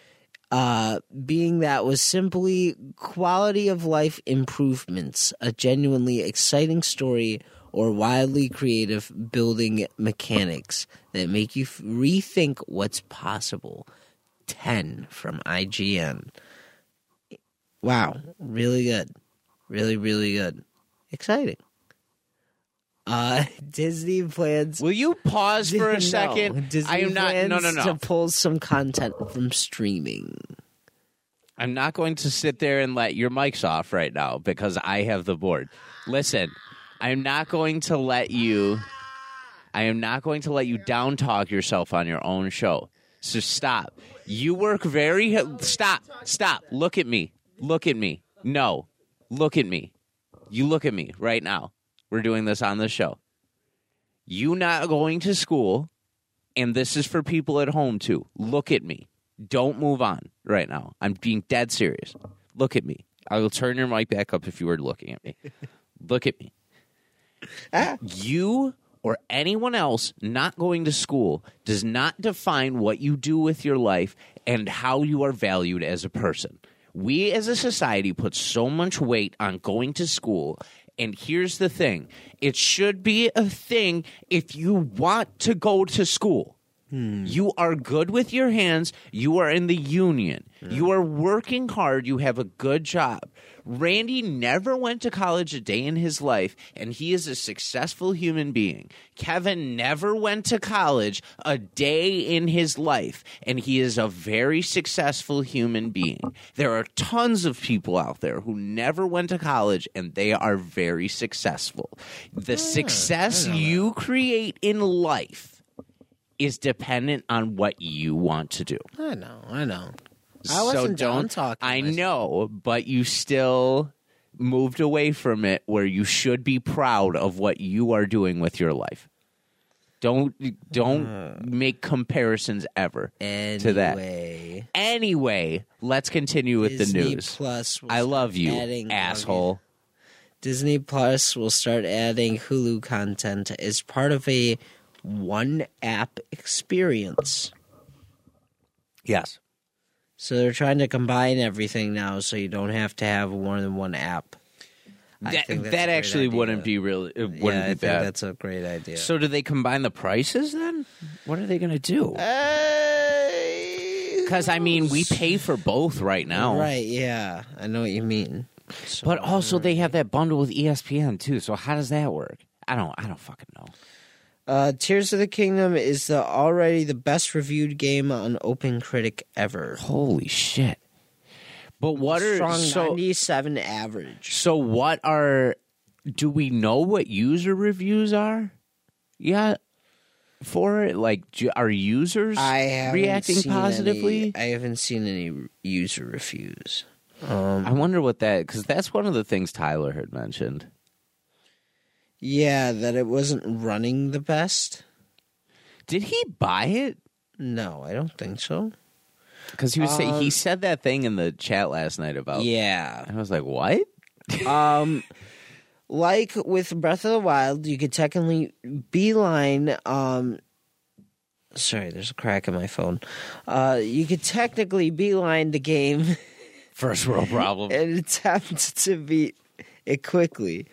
uh, being that was simply quality of life improvements, a genuinely exciting story, or wildly creative building mechanics that make you rethink what's possible. 10 from IGN. Wow, really good. Really, really good. Exciting. Uh Disney plans will you pause for a No, second? Disney I am not. No, no, no. To pull some content from streaming. I'm not going to sit there and let your mics off right now because I have the board. Listen, I'm not going to let you. I am not going to let you down talk yourself on your own show. So stop. You work very. Stop. Stop. Look at me. Look at me. No. Look at me. You look at me right now. We're doing this on the show. you not going to school, and this is for people at home too. Look at me. Don't move on right now. I'm being dead serious. Look at me. I will turn your mic back up if you were looking at me. Look at me. Ah. You or anyone else not going to school does not define what you do with your life and how you are valued as a person. We as a society put so much weight on going to school. And here's the thing it should be a thing if you want to go to school. Hmm. You are good with your hands. You are in the union. You are working hard. You have a good job. Randy never went to college a day in his life, and he is a successful human being. Kevin never went to college a day in his life, and he is a very successful human being. There are tons of people out there who never went to college, and they are very successful. The ah, success you create in life is dependent on what you want to do. I know, I know. I so wasn't don't done talking. I myself. know, but you still moved away from it where you should be proud of what you are doing with your life. Don't don't hmm. make comparisons ever to that. Anyway, Anyway, let's continue with Disney the news. Plus I love you, asshole. Disney Plus will start adding Hulu content as part of a one app experience. Yes. So they're trying to combine everything now so you don't have to have more than one app. That, think that's a that actually idea. wouldn't be really it wouldn't yeah, I be think bad. that's a great idea. So do they combine the prices then? What are they going to do? Uh, because I mean, we pay for both right now, Right, yeah. I know what you mean. So, But also, they have that bundle with ESPN too. So how does that work? I don't. I don't fucking know. Uh, Tears of the Kingdom is the already the best reviewed game on Open Critic ever. Holy shit! But what are Strong so? 97 average. So what are? Do we know what user reviews are? Yeah, for it. Like, are users I reacting positively? Any, I haven't seen any user reviews. Um, I wonder what that because that's one of the things Tyler had mentioned. Yeah, that it wasn't running the best. Did he buy it? No, I don't think so. Because he was say, he Um, said that thing in the chat last night about. Yeah. I was like, what? um, like with Breath of the Wild, you could technically beeline. Um, sorry, there's a crack in my phone. Uh, you could technically beeline the game First world problem. and attempt to beat it quickly.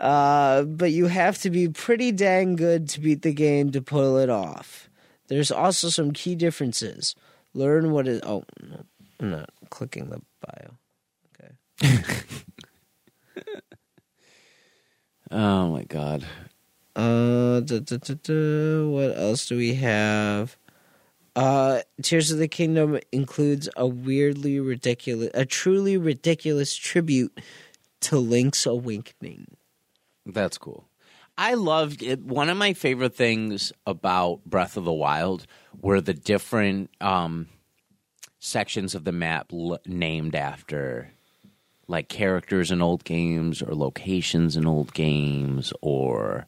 Uh, but you have to be pretty dang good to beat the game to pull it off. There's also some key differences. Learn what is. Oh, no, I'm not clicking the bio. Okay. oh my god. Uh, da, da, da, what else do we have? Uh, Tears of the Kingdom includes a weirdly ridiculous, a truly ridiculous tribute to Link's Awakening. That's cool. I loved it. One of my favorite things about Breath of the Wild were the different um, sections of the map l- named after like characters in old games or locations in old games or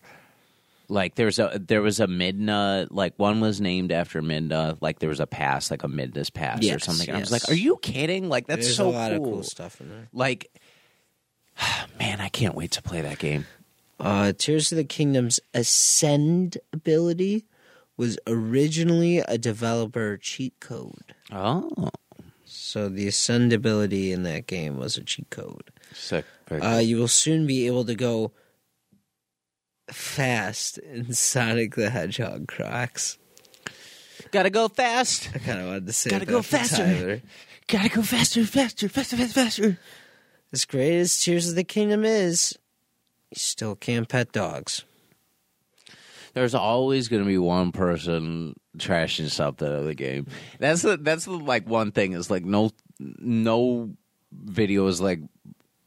like there's a there was a Midna like one was named after Midna like there was a pass like a Midna's pass or something and I was like are you kidding like that's There's so a lot cool. of cool stuff in there. like man I can't wait to play that game Uh, Tears of the Kingdom's Ascend ability was originally a developer cheat code. oh So the Ascend ability in that game was a cheat code. sick Uh, you will soon be able to go fast in Sonic the Hedgehog Crocs. Gotta go fast. I kind of wanted to say Gotta go faster. Tyler. Gotta go faster, faster, faster, faster, faster. As great as Tears of the Kingdom is, you still can't pet dogs. There's always gonna be one person trashing something of the game. That's the that's the like one thing is like no no video is like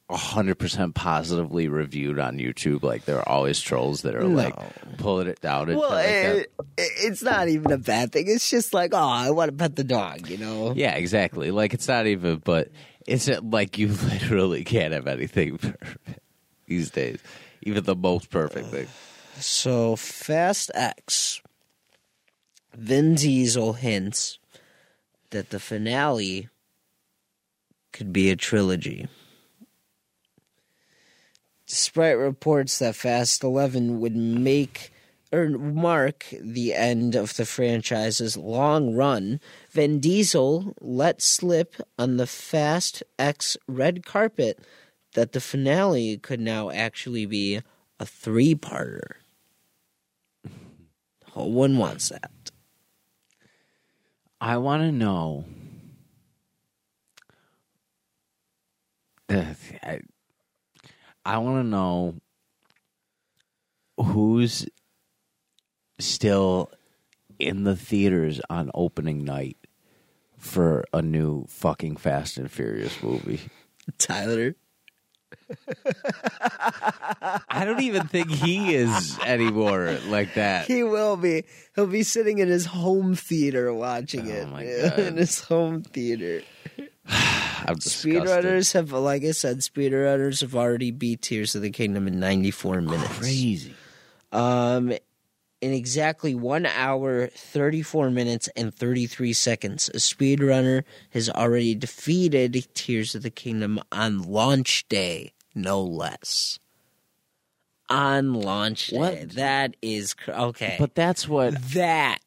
hundred percent positively reviewed on YouTube. Like there are always trolls that are like pulling it down. Well, like it, it's not even a bad thing. It's just like, oh, I want to pet the dog, you know? yeah, exactly. Like it's not even, but it's like you literally can't have anything perfect these days. Even the most perfect thing. So Fast X. Vin Diesel hints that the finale could be a trilogy. Despite reports that Fast 11 would make or mark the end of the franchise's long run, Vin Diesel let slip on the Fast X red carpet that the finale could now actually be a three parter. No one wants that. I want to know. I, I want to know who's still in the theaters on opening night for a new fucking Fast and Furious movie. Tyler. I don't even think he is anymore like that. He will be. He'll be sitting in his home theater watching Oh it. my God. In his home theater. I'm. Speedrunners have, like I said, speedrunners have already beat Tears of the Kingdom in 94 minutes. Crazy. Um, in exactly one hour, 34 minutes, and 33 seconds, a speedrunner has already defeated Tears of the Kingdom on launch day, no less. On launch day. What? That is cr- okay. But that's what that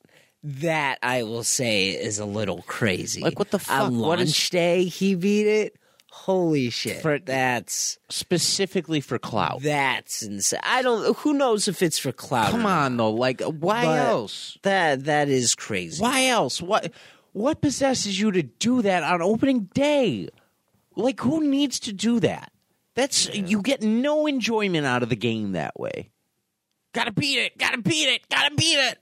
that I will say is a little crazy. Like, what the fuck? On What launch is- day, he beat it. Holy shit! For- that's specifically for clout. that's insane. I don't. Who knows if it's for cloud? Come on though, like why But- else? That that is crazy. Why else? What what possesses you to do that on opening day? Like who needs to do that? That's you get no enjoyment out of the game that way. Gotta beat it, gotta beat it, gotta beat it.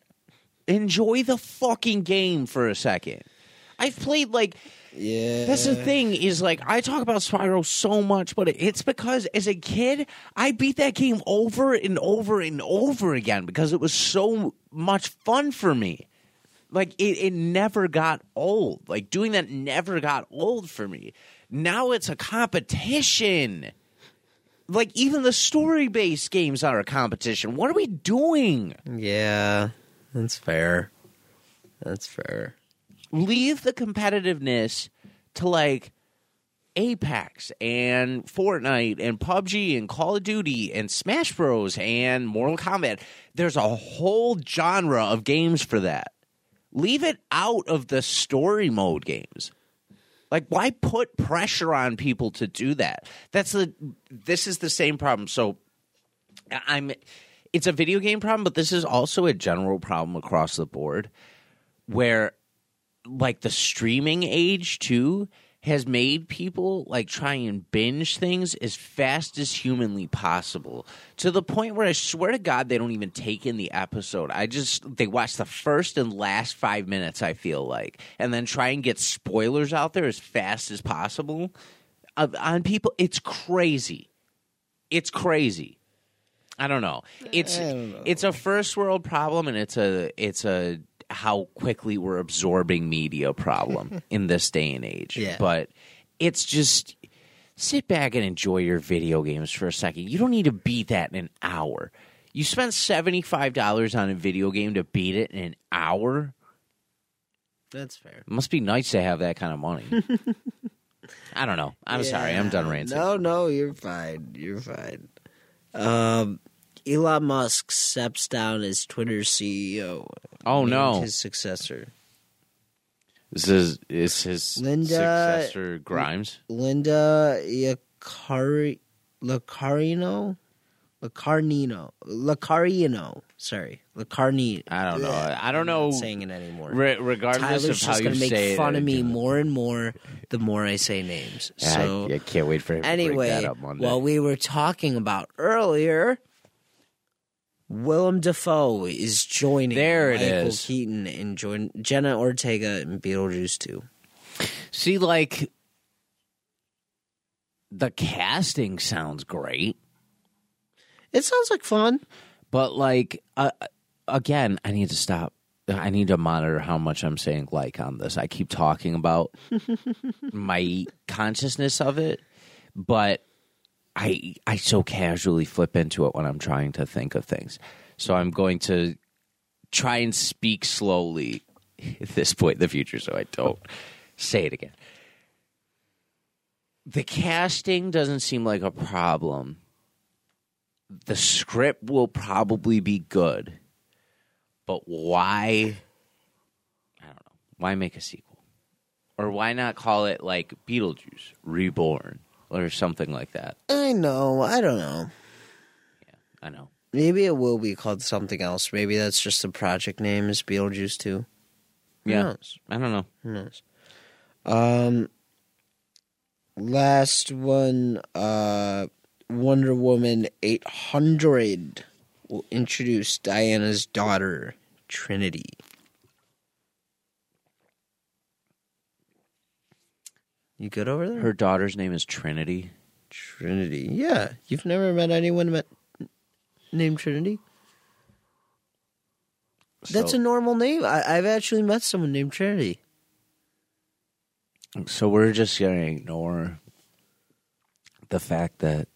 Enjoy the fucking game for a second. I've played like Yeah, that's the thing is like I talk about Spyro so much, but it's because as a kid I beat that game over and over and over again because it was so much fun for me. Like it, it never got old. Like doing that never got old for me. Now it's a competition. Like even the story based games are a competition. What are we doing? Yeah, that's fair. That's fair. Leave the competitiveness to like Apex and Fortnite and PUBG and Call of Duty and Smash Bros and Mortal Kombat. There's a whole genre of games for that. Leave it out of the story mode games. Like why put pressure on people to do that? That's the this is the same problem. So I'm it's a video game problem, but this is also a general problem across the board where like the streaming age too has made people like try and binge things as fast as humanly possible to the point where I swear to God they don't even take in the episode. I just they watch the first and last five minutes. I feel like, and then try and get spoilers out there as fast as possible uh, on people. It's crazy. It's crazy. I don't know. It's don't know. it's a first world problem, and it's a it's a how quickly we're absorbing media problem in this day and age. Yeah. But it's just sit back and enjoy your video games for a second. You don't need to beat that in an hour. You spent seventy five dollars on a video game to beat it in an hour. That's fair. It must be nice to have that kind of money. I don't know. I'm sorry. I'm done Yeah. ranting. No, no, you're fine. You're fine. Um, Elon Musk steps down as Twitter CEO. Oh no! his successor. This is is his Linda- successor Grimes. Linda Iacari, Lacarino, Lacarnino, Lacarino. Sorry, Lacarni. I don't know. I don't I'm know. not saying it anymore. Re- regardless Tyler's of how just you gonna make say fun it, of me more and more the more I say names. So I, I can't wait for him to anyway, bring that up Monday. what we were talking about earlier, Willem Dafoe is joining There it Michael is. Keaton and join Jenna Ortega in Beetlejuice 2. See, like the casting sounds great, It sounds like fun. but like uh, again, I need to stop. I need to monitor how much I'm saying like on this. I keep talking about my consciousness of it, but I I so casually flip into it when I'm trying to think of things. So I'm going to try and speak slowly at this point in the future so I don't say it again. The casting doesn't seem like a problem. The script will probably be good. But why I don't know. Why make a sequel? Or why not call it like Beetlejuice Reborn or something like that? I know. I don't know. Yeah, I know. Maybe it will be called something else. Maybe that's just the project name is Beetlejuice 2. Who Yeah. knows? I don't know. Who knows? Um, last one, uh, Wonder Woman 800 will introduce Diana's daughter, Trinity. You good over there? Her daughter's name is Trinity. Trinity. Yeah. You've never met anyone met, named Trinity? That's a normal name. I, I've actually met someone named Trinity. So we're just going to ignore the fact that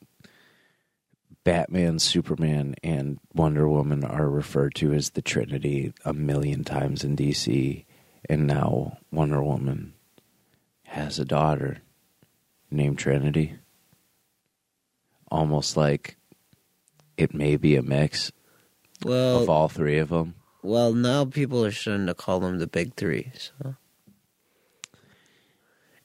Batman, Superman, and Wonder Woman are referred to as the Trinity a million times in DC, and now Wonder Woman has a daughter named Trinity. Almost like it may be a mix Well, of all three of them. Well, now people are starting to call them the big three. So.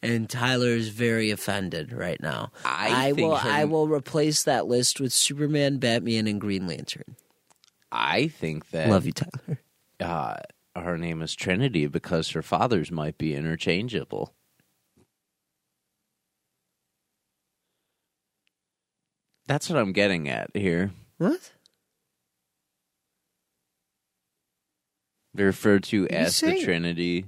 And Tyler is very offended right now. I think will. her- I will replace that list with Superman, Batman, and Green Lantern. I think that Love you, Tyler. uh, her name is Trinity because her fathers might be interchangeable. That's what I'm getting at here. What? They're referred to you as the saying? Trinity.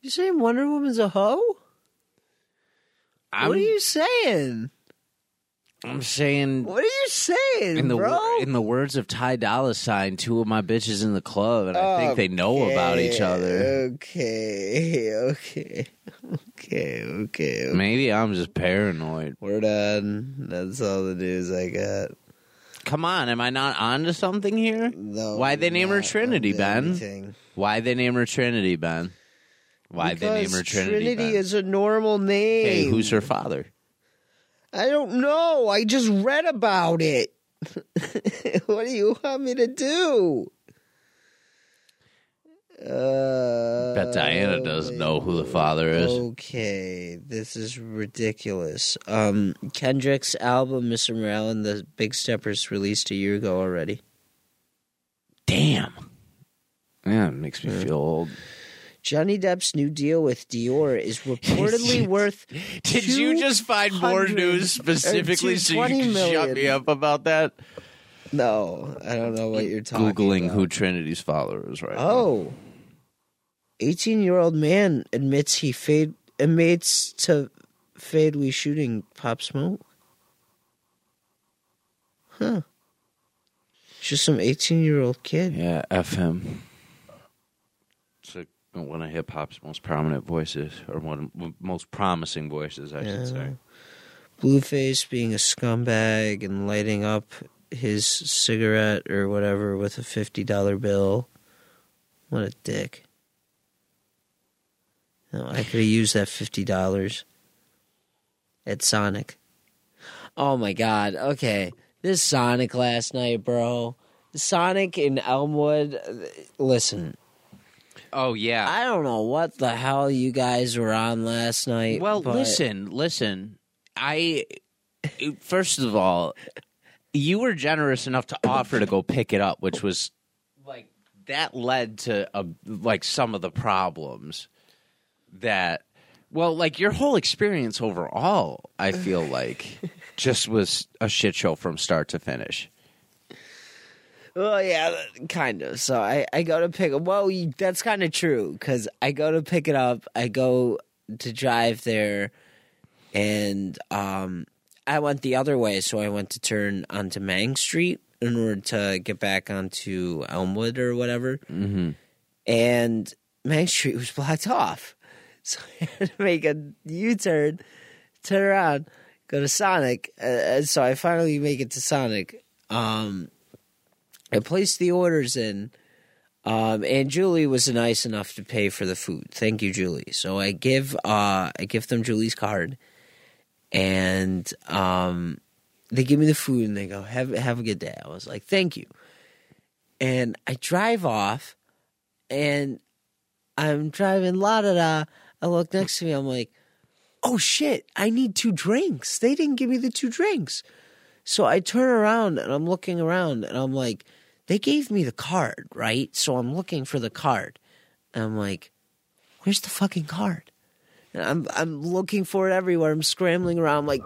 You saying Wonder Woman's a hoe? I'm, what are you saying? I'm saying What are you saying, in the bro? wor- in the words of Ty Dolla Sign, two of my bitches in the club, and I think they know about each other. Okay, okay, okay, okay. Maybe I'm just paranoid. We're done. That's all the news I got. Come on, am I not onto something here? No, Why'd they name her not Trinity, onto Ben? anything. Why they name her Trinity, Ben? Why they name Because her Trinity? Ben? Trinity is a normal name. Hey, who's her father? I don't know. I just read about it. what do you want me to do? Uh, Bet Diana doesn't know who the father is. Okay, this is ridiculous. Um, Kendrick's album, Mr. Morale and the Big Steppers, released a year ago already. Damn. Yeah, it makes me feel old. Johnny Depp's new deal with Dior is reportedly worth. Did you just find more news specifically or so you 20 can shut me up about that? No, I don't know what you're talking Googling about. who Trinity's father is right now. Oh. 18 year old man admits he fade admits to fatally shooting Pop Smoke. Huh. Just some 18 year old kid. Yeah, F him. One of hip hop's most prominent voices, or one of most promising voices, I Yeah. should say. Blueface being a scumbag and lighting up his cigarette or whatever with a $50 bill. What a dick. No, I could have used that $50 at Sonic. Oh my god. Okay. This Sonic last night, bro. Sonic in Elmwood. uh, Listen, Oh yeah. I don't know what the hell you guys were on last night. Well, but- listen, listen. I first of all, you were generous enough to offer to go pick it up, which was like that led to a, like some of the problems that well, like your whole experience overall, I feel like just was a shit show from start to finish. Well, yeah, kind of. So I, I go to pick up. Well, that's kind of true because I go to pick it up. I go to drive there, and um, I went the other way. So I went to turn onto Mang Street in order to get back onto Elmwood or whatever. Mm-hmm. And Mang Street was blocked off, so I had to make a U turn, turn around, go to Sonic. Uh, and so I finally make it to Sonic. Um, I placed the orders in, um, and Julie was nice enough to pay for the food. Thank you, Julie. So I give uh, I give them Julie's card, and um, they give me the food and they go have have a good day. I was like, thank you, and I drive off, and I'm driving la da da. I look next to me. I'm like, oh shit, I need two drinks. They didn't give me the two drinks. So I turn around and I'm looking around and I'm like, they gave me the card, right? So I'm looking for the card. And I'm like, where's the fucking card? And I'm I'm looking for it everywhere. I'm scrambling around. I'm like,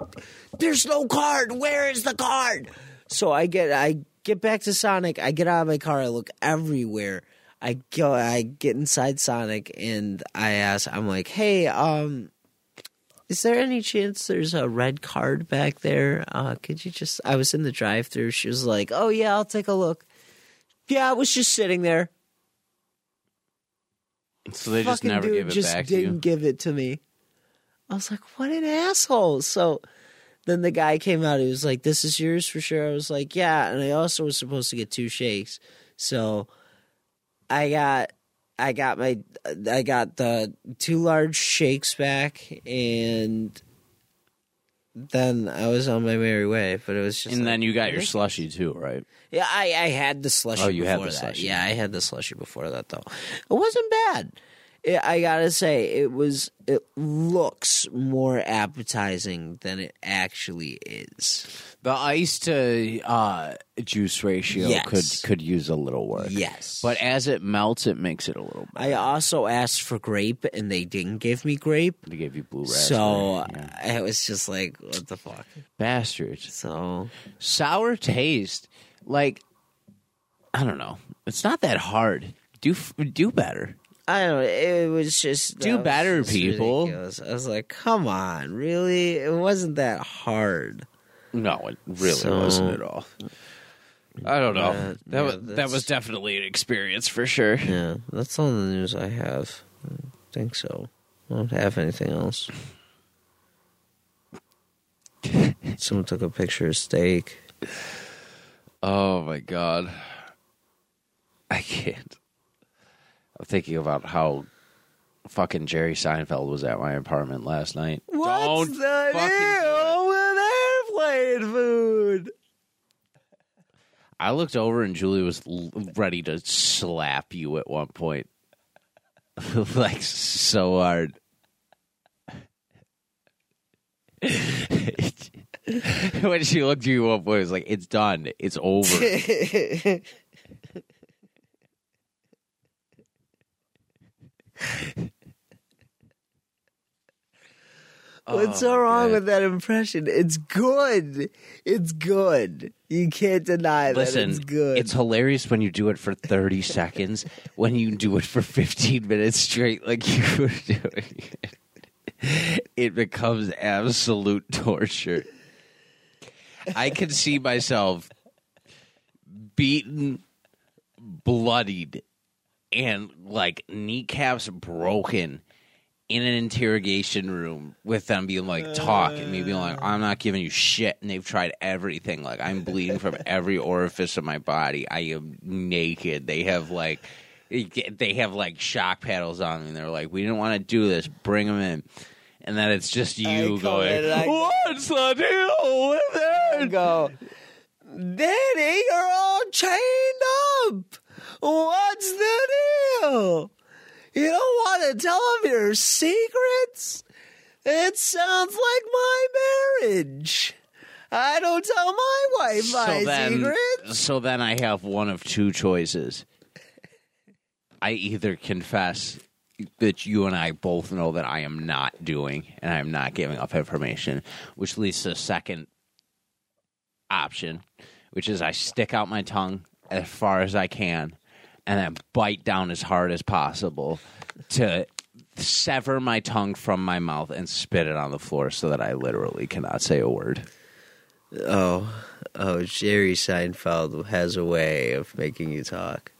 there's no card. Where is the card? So I get I get back to Sonic. I get out of my car. I look everywhere. I go. I get inside Sonic and I ask. I'm like, hey, um, is there any chance there's a red card back there? Uh, could you just? I was in the drive-through. She was like, "Oh yeah, I'll take a look." Yeah, it was just sitting there. So they just Fucking never dude gave it just back to didn't you. give it to me. I was like, "What an asshole!" So then the guy came out. He was like, "This is yours for sure." I was like, "Yeah," and I also was supposed to get two shakes. So I got I got my I got the two large shakes back and then I was on my merry way, but it was just And like, then you got your slushy too, right? Yeah, I, I had the slushy Oh, you had the that. slushy. Yeah, I had the slushy before that though. It wasn't bad. It, I gotta say, it was. It looks more appetizing than it actually is. The ice to uh, juice ratio Yes. could could use a little work. Yes, But as it melts, it makes it a little better. I also asked for grape, and they didn't give me grape. They gave you blue raspberry. So yeah. I was just like, "What the fuck?" bastards. So Sour taste, like I don't know. It's not that hard. Do do better. I don't know. It was just Do better, people. ridiculous. I was like, "Come on, really? It wasn't that hard." No, it really So- wasn't at all. I don't know. That yeah, was that that's- was definitely an experience for sure. Yeah, that's all the news I have. I think so. I don't have anything else. Someone took a picture of steak. Oh my god. I can't. I'm thinking about how fucking Jerry Seinfeld was at my apartment last night. Don't the fucking deal with airplane food? I looked over and Julie was l- ready to slap you at one point. like so hard. when she looked at you at one point, it was like, it's done. It's over. What's Oh, so wrong God. with that impression? It's good. It's good. You can't deny that Listen, it's good. it's hilarious when you do it for 30 seconds. When you do it for 15 minutes straight, like you were doing it, it becomes absolute torture. I can see myself beaten, bloodied, and like kneecaps broken in an interrogation room with them being like talk and me being like i'm not giving you shit and they've tried everything. Like i'm bleeding from every orifice of my body. I am naked. They have like they have like shock paddles on me. And they're like we didn't want to do this. Bring them in. And then it's just you going in and I- what's the deal with it? Go, Daddy, you're all chained up. What's the deal? You don't want to tell them your secrets? It sounds like my marriage. I don't tell my wife my then, secrets. so then I have one of two choices. I either confess that you and I both know that I am not doing and I'm not giving up information, which leads to the second option, which is I stick out my tongue as far as I can and then bite down as hard as possible to sever my tongue from my mouth and spit it on the floor so that I literally cannot say a word. Oh, oh, Jerry Seinfeld has a way of making you talk.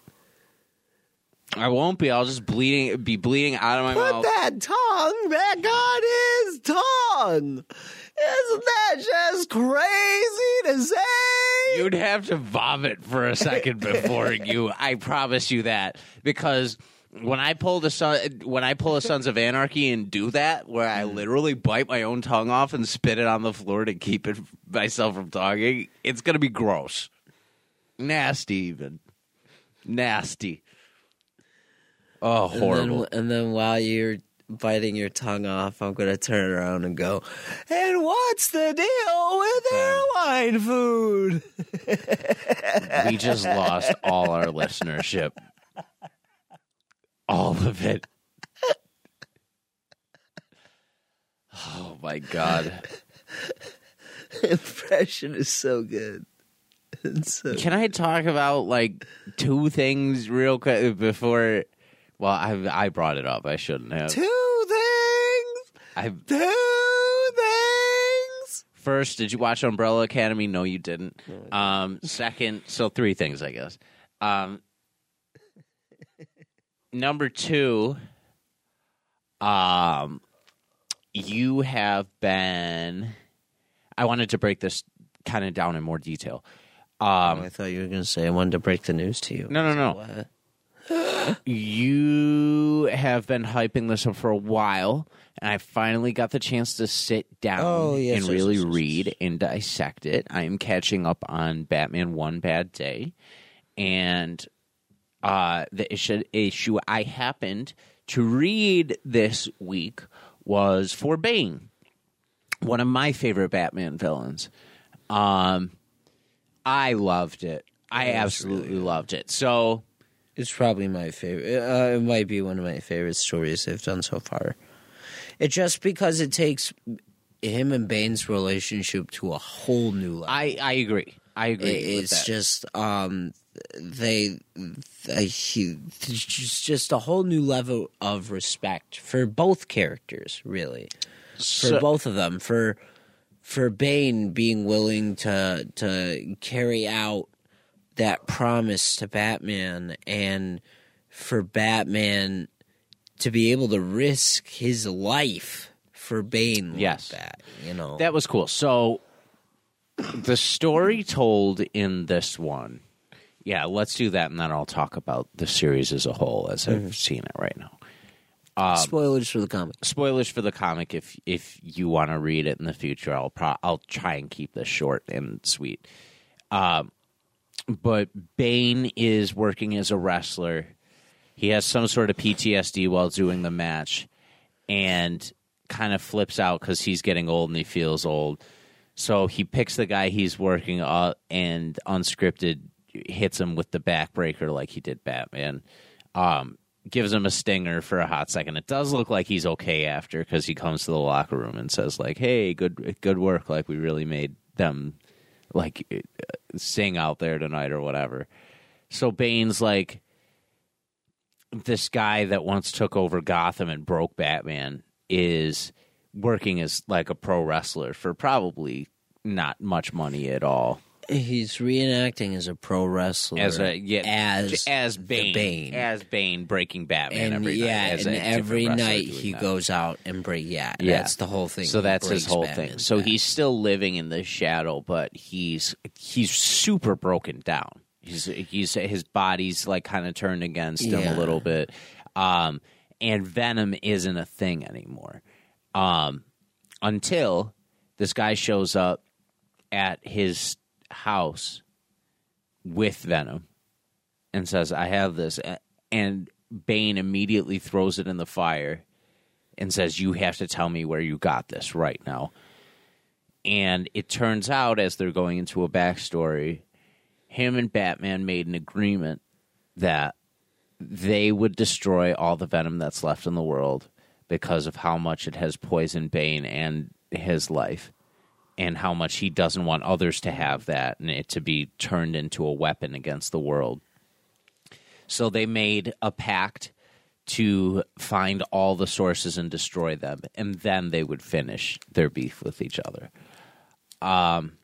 I won't be. I'll just bleeding be bleeding out of my Put mouth. that tongue back on his tongue. Isn't that just crazy to say? You'd have to vomit for a second before you. I promise you that because when I pull the son, when I pull a Sons of Anarchy and do that, where I mm. literally bite my own tongue off and spit it on the floor to keep it myself from talking, it's gonna be gross, nasty, even nasty. Oh, And horrible! then, and then while you're biting your tongue off, I'm gonna turn around and go, and what's the deal with airline food? we just lost all our listenership. All of it. Oh my god. Impression is so good. So Can I talk about like two things real quick before well, I I brought it up. I shouldn't have. two things. I Two things. first, did you watch Umbrella Academy? No, you didn't. Um, second, so three things, I guess. Um, number two, um, you have been. I wanted to break this kind of down in more detail. Um, I thought you were gonna say I wanted to break the news to you. no, no, no. What? You have been hyping this up for a while, and I finally got the chance to sit down Oh, yes, and yes, really yes, read and dissect it. I am catching up on Batman One Bad Day, and uh, the issue, issue I happened to read this week was for Bane, one of my favorite Batman villains. Um, I loved it. I absolutely loved it. So It's probably my favorite. Uh, it might be one of my favorite stories they've done so far. It just because it takes him and Bane's relationship to a whole new level. I I agree. I agree. It- with it's that. just um they, they he, just just a whole new level of respect for both characters really for both of them for for Bane being willing to to carry out that promise to Batman and for Batman to be able to risk his life for Bane like Yes. that you know That was cool. So the story told in this one. Yeah, let's do that and then I'll talk about the series as a whole as I've seen it right now. spoilers for the comic Spoilers for the comic if if you want to read it in the future. I'll pro- I'll try and keep this short and sweet. Um but Bane is working as a wrestler. He has some sort of PTSD while doing the match and kind of flips out because he's getting old and he feels old. So he picks the guy he's working up and unscripted hits him with the backbreaker like he did Batman. Um, gives him a stinger for a hot second. It does look like he's okay after because he comes to the locker room and says like, "Hey, good good work. Like we really made them like uh, sing out there tonight or whatever." So Bane's like this guy that once took over Gotham and broke Batman is working as like a pro wrestler for probably not much money at all. He's reenacting as a pro wrestler, As a yeah, as as Bane, Bane. as Bane breaking Batman and every yeah, night. as and every night he that. goes out and break. Yeah, Yeah. that's the whole thing. So He that's his whole Batman's thing. So back. he's still living in the shadow, but he's he's super broken down. He's he's his body's like kind of turned against him Yeah. a little bit. Um, and Venom isn't a thing anymore. Um, until this guy shows up at his house with Venom and says, "I have this," and Bane immediately throws it in the fire and says, "You have to tell me where you got this right now." And it turns out, as they're going into a backstory, him and Batman made an agreement that they would destroy all the venom that's left in the world because of how much it has poisoned Bane and his life, and how much he doesn't want others to have that and it to be turned into a weapon against the world. So they made a pact to find all the sources and destroy them, and then they would finish their beef with each other. Um,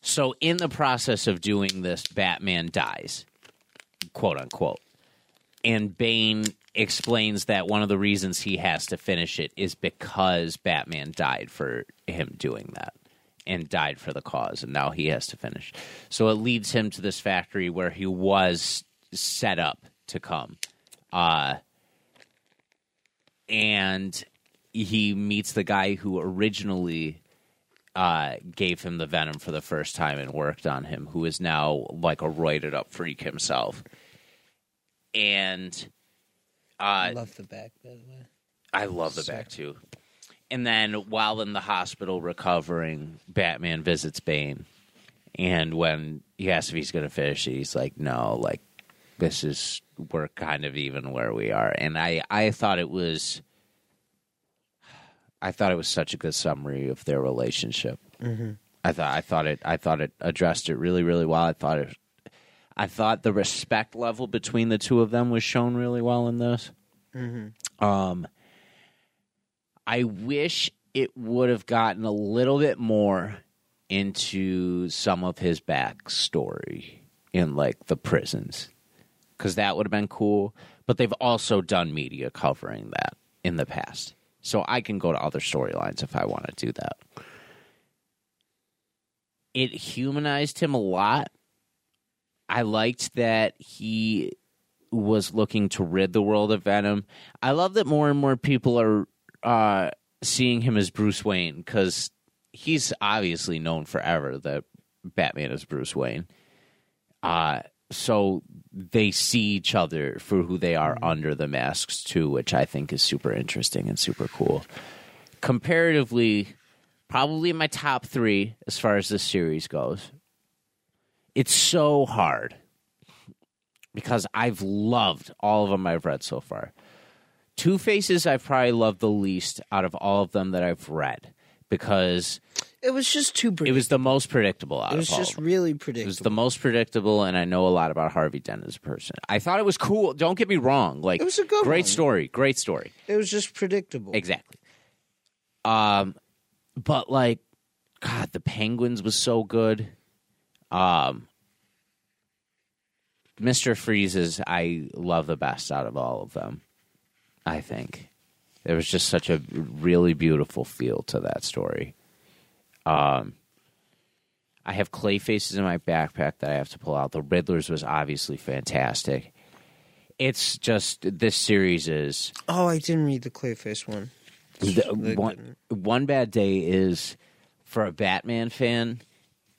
so in the process of doing this, Batman dies, quote unquote, and Bane explains that one of the reasons he has to finish it is because Batman died for him doing that and died for the cause, and now he has to finish. So it leads him to this factory where he was set up to come. Uh, and he meets the guy who originally uh, gave him the venom for the first time and worked on him, who is now like a roided up freak himself. And uh, love the back, by the way. I love the back too. And then while in the hospital recovering, Batman visits Bane. And when he asks if he's going to finish it, he's like, no, like, this is, we're kind of even where we are. And I, I thought it was, I thought it was such a good summary of their relationship. Mm-hmm. I thought, I thought it, I thought it addressed it really, really well. I thought it, I thought the respect level between the two of them was shown really well in this. Mm-hmm. Um, I wish it would have gotten a little bit more into some of his backstory in like the prisons, because that would have been cool. But they've also done media covering that in the past, so I can go to other storylines if I want to do that. It humanized him a lot. I liked that he was looking to rid the world of Venom. I love that more and more people are uh, seeing him as Bruce Wayne because he's obviously known forever that Batman is Bruce Wayne. Uh, so they see each other for who they are under the masks too, which I think is super interesting and super cool. Comparatively, probably my top three as far as this series goes. It's so hard because I've loved all of them I've read so far. Two Faces I've probably loved the least out of all of them that I've read because It was just too it predictable. was the most predictable out It was of all. just of really predictable. It was the most predictable, and I know a lot about Harvey Dent as a person. I thought it was cool. Don't get me wrong. Like It was a good great one. story. Great story. It was just predictable. Exactly. Um, but like, God, the Penguins was so good. Um, Mister Freeze's I love the best out of all of them. I think there was just such a really beautiful feel to that story. Um, I have Clayface's in my backpack that I have to pull out. The Riddlers was obviously fantastic. It's just this series is Oh, I didn't read the Clayface one. the, one, one bad day is for a Batman fan.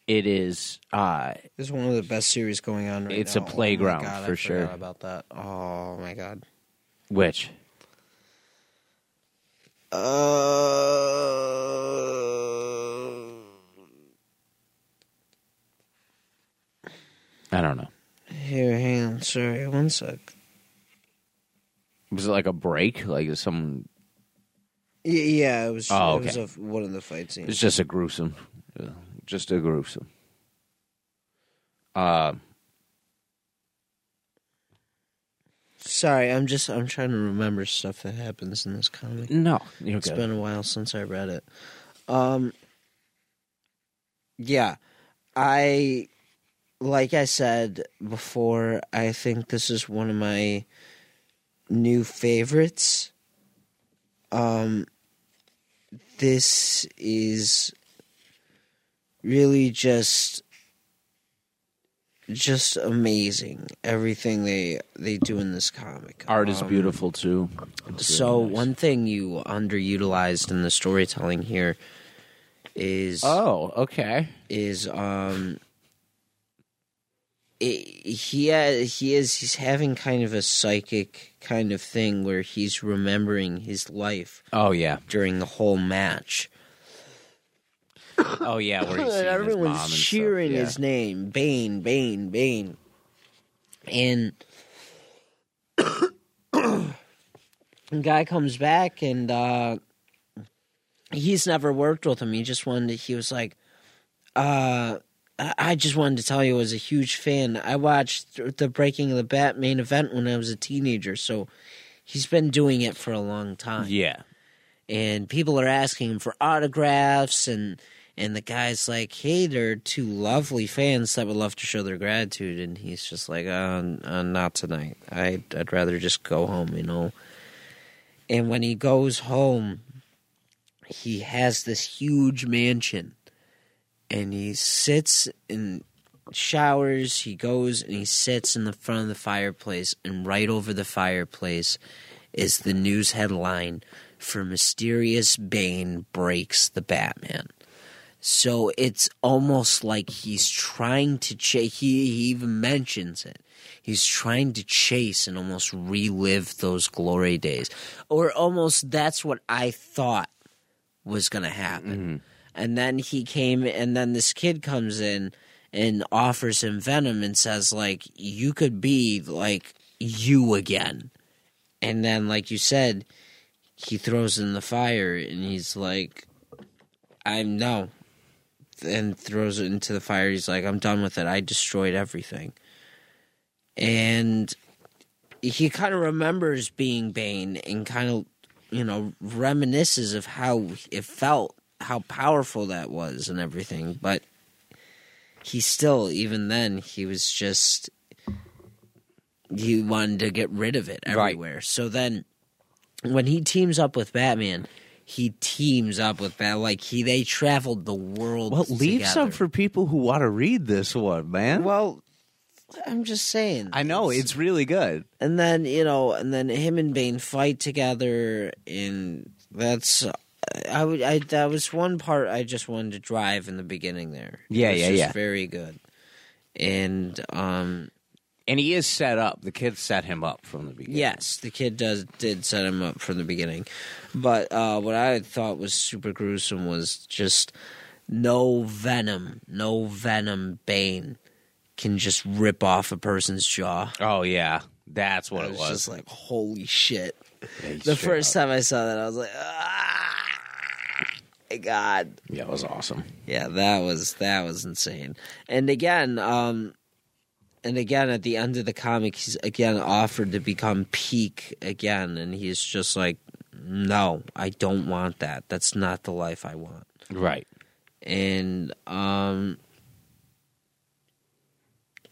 It is uh, This is one of the best series going on right now. It's now. a Oh playground, God, for sure. About that. Oh my god. which Uh, I don't know. here, hang on. Sorry, one sec. Was it like a break? Like is some? Y- Yeah, it was. Oh, It was okay. a, one of the fight scenes. It's just a gruesome, uh, just a gruesome. Uh, Sorry, I'm just. I'm trying to remember stuff that happens in this comic. no, you're It's good. been a while since I read it. Um Yeah. I like I said before, I think this is one of my new favorites. Um this is really just just amazing everything they they do in this comic. Art is Um, beautiful too. It's so really nice. one thing you underutilized in the storytelling here is Oh, okay. is um it, he ha- he is he's having kind of a psychic kind of thing where he's remembering his life Oh yeah. during the whole match. Oh yeah. Where he's his Everyone's and cheering yeah. his name, Bane, Bane, Bane, and the guy comes back and uh, he's never worked with him. He just wanted. To, he was like, uh, I I just wanted to tell you, I was a huge fan. I watched the Breaking of the Bat main event when I was a teenager, so he's been doing it for a long time Yeah. and people are asking him for autographs and And the guy's like, "Hey, there are two lovely fans that would love to show their gratitude," and he's just like, uh, uh, "Not tonight. I'd, I'd rather just go home," you know. And when he goes home, he has this huge mansion, and he sits and showers. He goes and he sits in the front of the fireplace, and right over the fireplace is the news headline for mysterious Bane breaks the Batman. So it's almost like he's trying to chase. He, he even mentions it. He's trying to chase and almost relive those glory days, or almost that's what I thought was going to happen. Mm-hmm. And then he came, and then this kid comes in and offers him venom and says, like, you could be like you again. And then, like you said, he throws in the fire and he's like, I'm no. And throws it into the fire. He's like, I'm done with it. I destroyed everything. And he kind of remembers being Bane and kind of, you know, reminisces of how it felt, how powerful that was and everything. But he still, even then, he was just, he wanted to get rid of it Right. everywhere. So then when he teams up with Batman, he teams up with that. like he they traveled the world. Well, leave together. some for people who want to read this one, man. Well, I'm just saying. I know it's really good. and then you know, and then him and Bane fight together, and that's. I would. I that was one part I just wanted to drive in the beginning there. Yeah, It was yeah, just yeah. Very good, and um, And he is set up. The kid set him up from the beginning. Yes, the kid does did set him up from the beginning, but uh, what I thought was super gruesome was just no venom, no venom. Bane can just rip off a person's jaw. Oh yeah, that's what I it was was. just like, holy shit! Yeah, The first up- time I saw that, I was like, ah, my god. yeah, it was awesome. Yeah, that was that was insane. And again, um and again at the end of the comic he's again offered to become peak again and he's just like no, I don't want that. That's not the life I want. Right. And um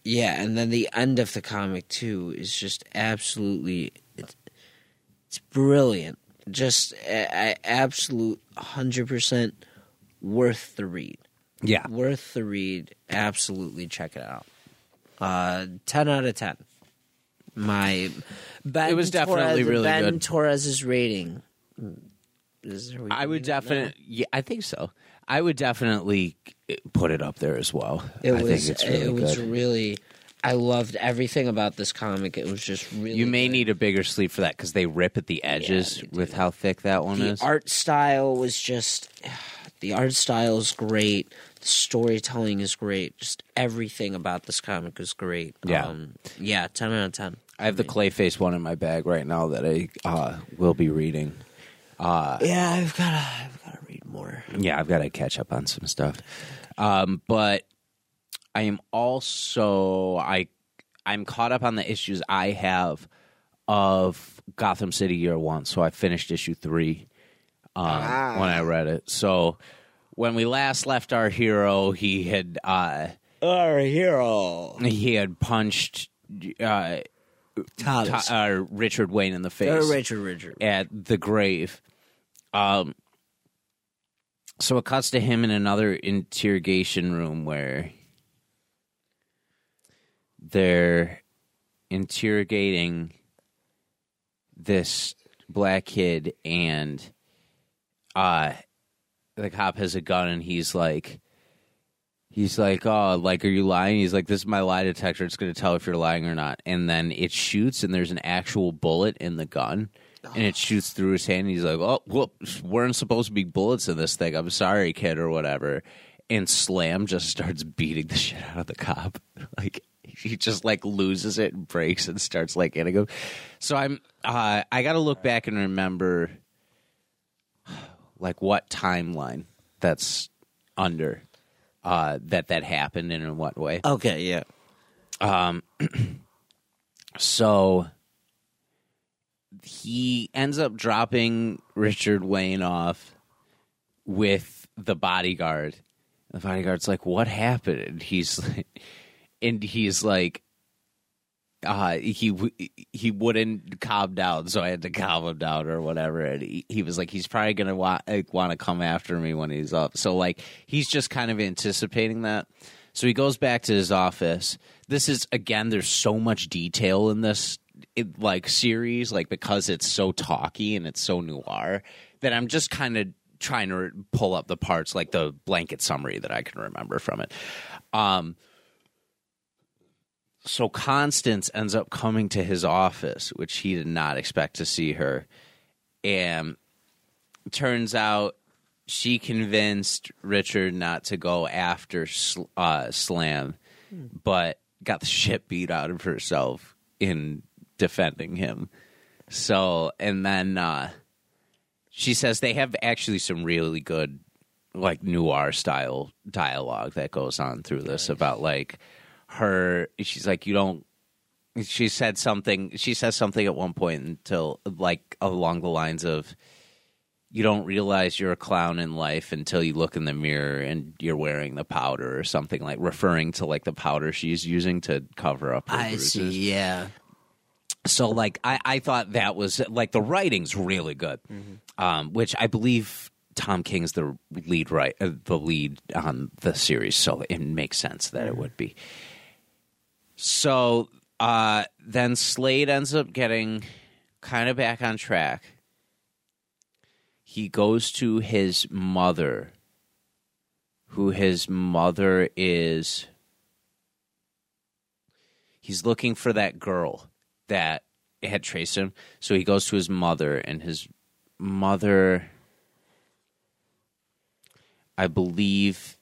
yeah, and then the end of the comic too is just absolutely it's, it's brilliant. Just a, a absolute 100% worth the read Yeah. worth the read. Absolutely check it out. Uh, ten out of ten. My Ben It was definitely Torres, really Ben good. Torres's rating. Is there, I would definitely. Yeah, I think so. I would definitely put it up there as well. It I was. think it's really it was good. really. I loved everything about this comic. It was just really. You may good. need a bigger sleeve for that because they rip at the edges they with how thick that one the is. art style was just. The art style is great. The storytelling is great. Just everything about this comic is great. Yeah. um, yeah, ten out of ten. I have the Clayface one in my bag right now that I uh, will be reading. Yeah, I've got to. I've got to read more. Yeah, I've got to catch up on some stuff. Um, but I am also I I'm caught up on the issues I have of Gotham City Year One. So I finished issue three um, when I read it. So when we last left our hero, he had uh, Our hero, he had punched uh, Thomas. Uh, Richard Wayne in the face Uh, Richard, Richard. at the grave. Um, so it cuts to him in another interrogation room where they're interrogating this black kid, and uh, the cop has a gun, and he's like. He's like, oh, like, are you lying? He's like, this is my lie detector. It's going to tell if you're lying or not. And then it shoots, and there's an actual bullet in the gun, and it shoots through his hand. And he's like, oh, whoops, weren't supposed to be bullets in this thing. I'm sorry, kid, or whatever. And Slam just starts beating the shit out of the cop. Like, he just like loses it and breaks and starts like hitting him. So I'm, uh, I got to look back and remember, like, what timeline that's under uh, that that happened and in what way. Okay, yeah. Um, so he ends up dropping Richard Wayne off with the bodyguard, The bodyguard's like, "What happened?" And he's and he's like, uh, he he wouldn't calm down, so I had to calm him down or whatever. And he, he was like, he's probably gonna want like, want to come after me when he's up. So like, he's just kind of anticipating that. So he goes back to his office. This is again, there's so much detail in this it, like series, like because it's so talky and it's so noir that I'm just kind of trying to pull up the parts, like the blanket summary that I can remember from it. Um, so Constance ends up coming to his office, which he did not expect to see her. And turns out she convinced Richard not to go after uh, Slam, but got the shit beat out of herself in defending him. So, and then uh, she says they have actually some really good, like noir style dialogue that goes on through this about like her. She's like, you don't. She said something. She says something at one point until like along the lines of, "You don't realize you're a clown in life until you look in the mirror and you're wearing the powder or something like referring to like the powder she's using to cover up." Her I bruises see. Yeah. so like I, I thought that was like the writing's really good um, which i believe tom king's the lead right uh, the lead on the series so it makes sense that it would be so uh, then slam ends up getting kind of back on track he goes to his mother who his mother is he's looking for that girl that had traced him. So he goes to his mother, and his mother, I believe,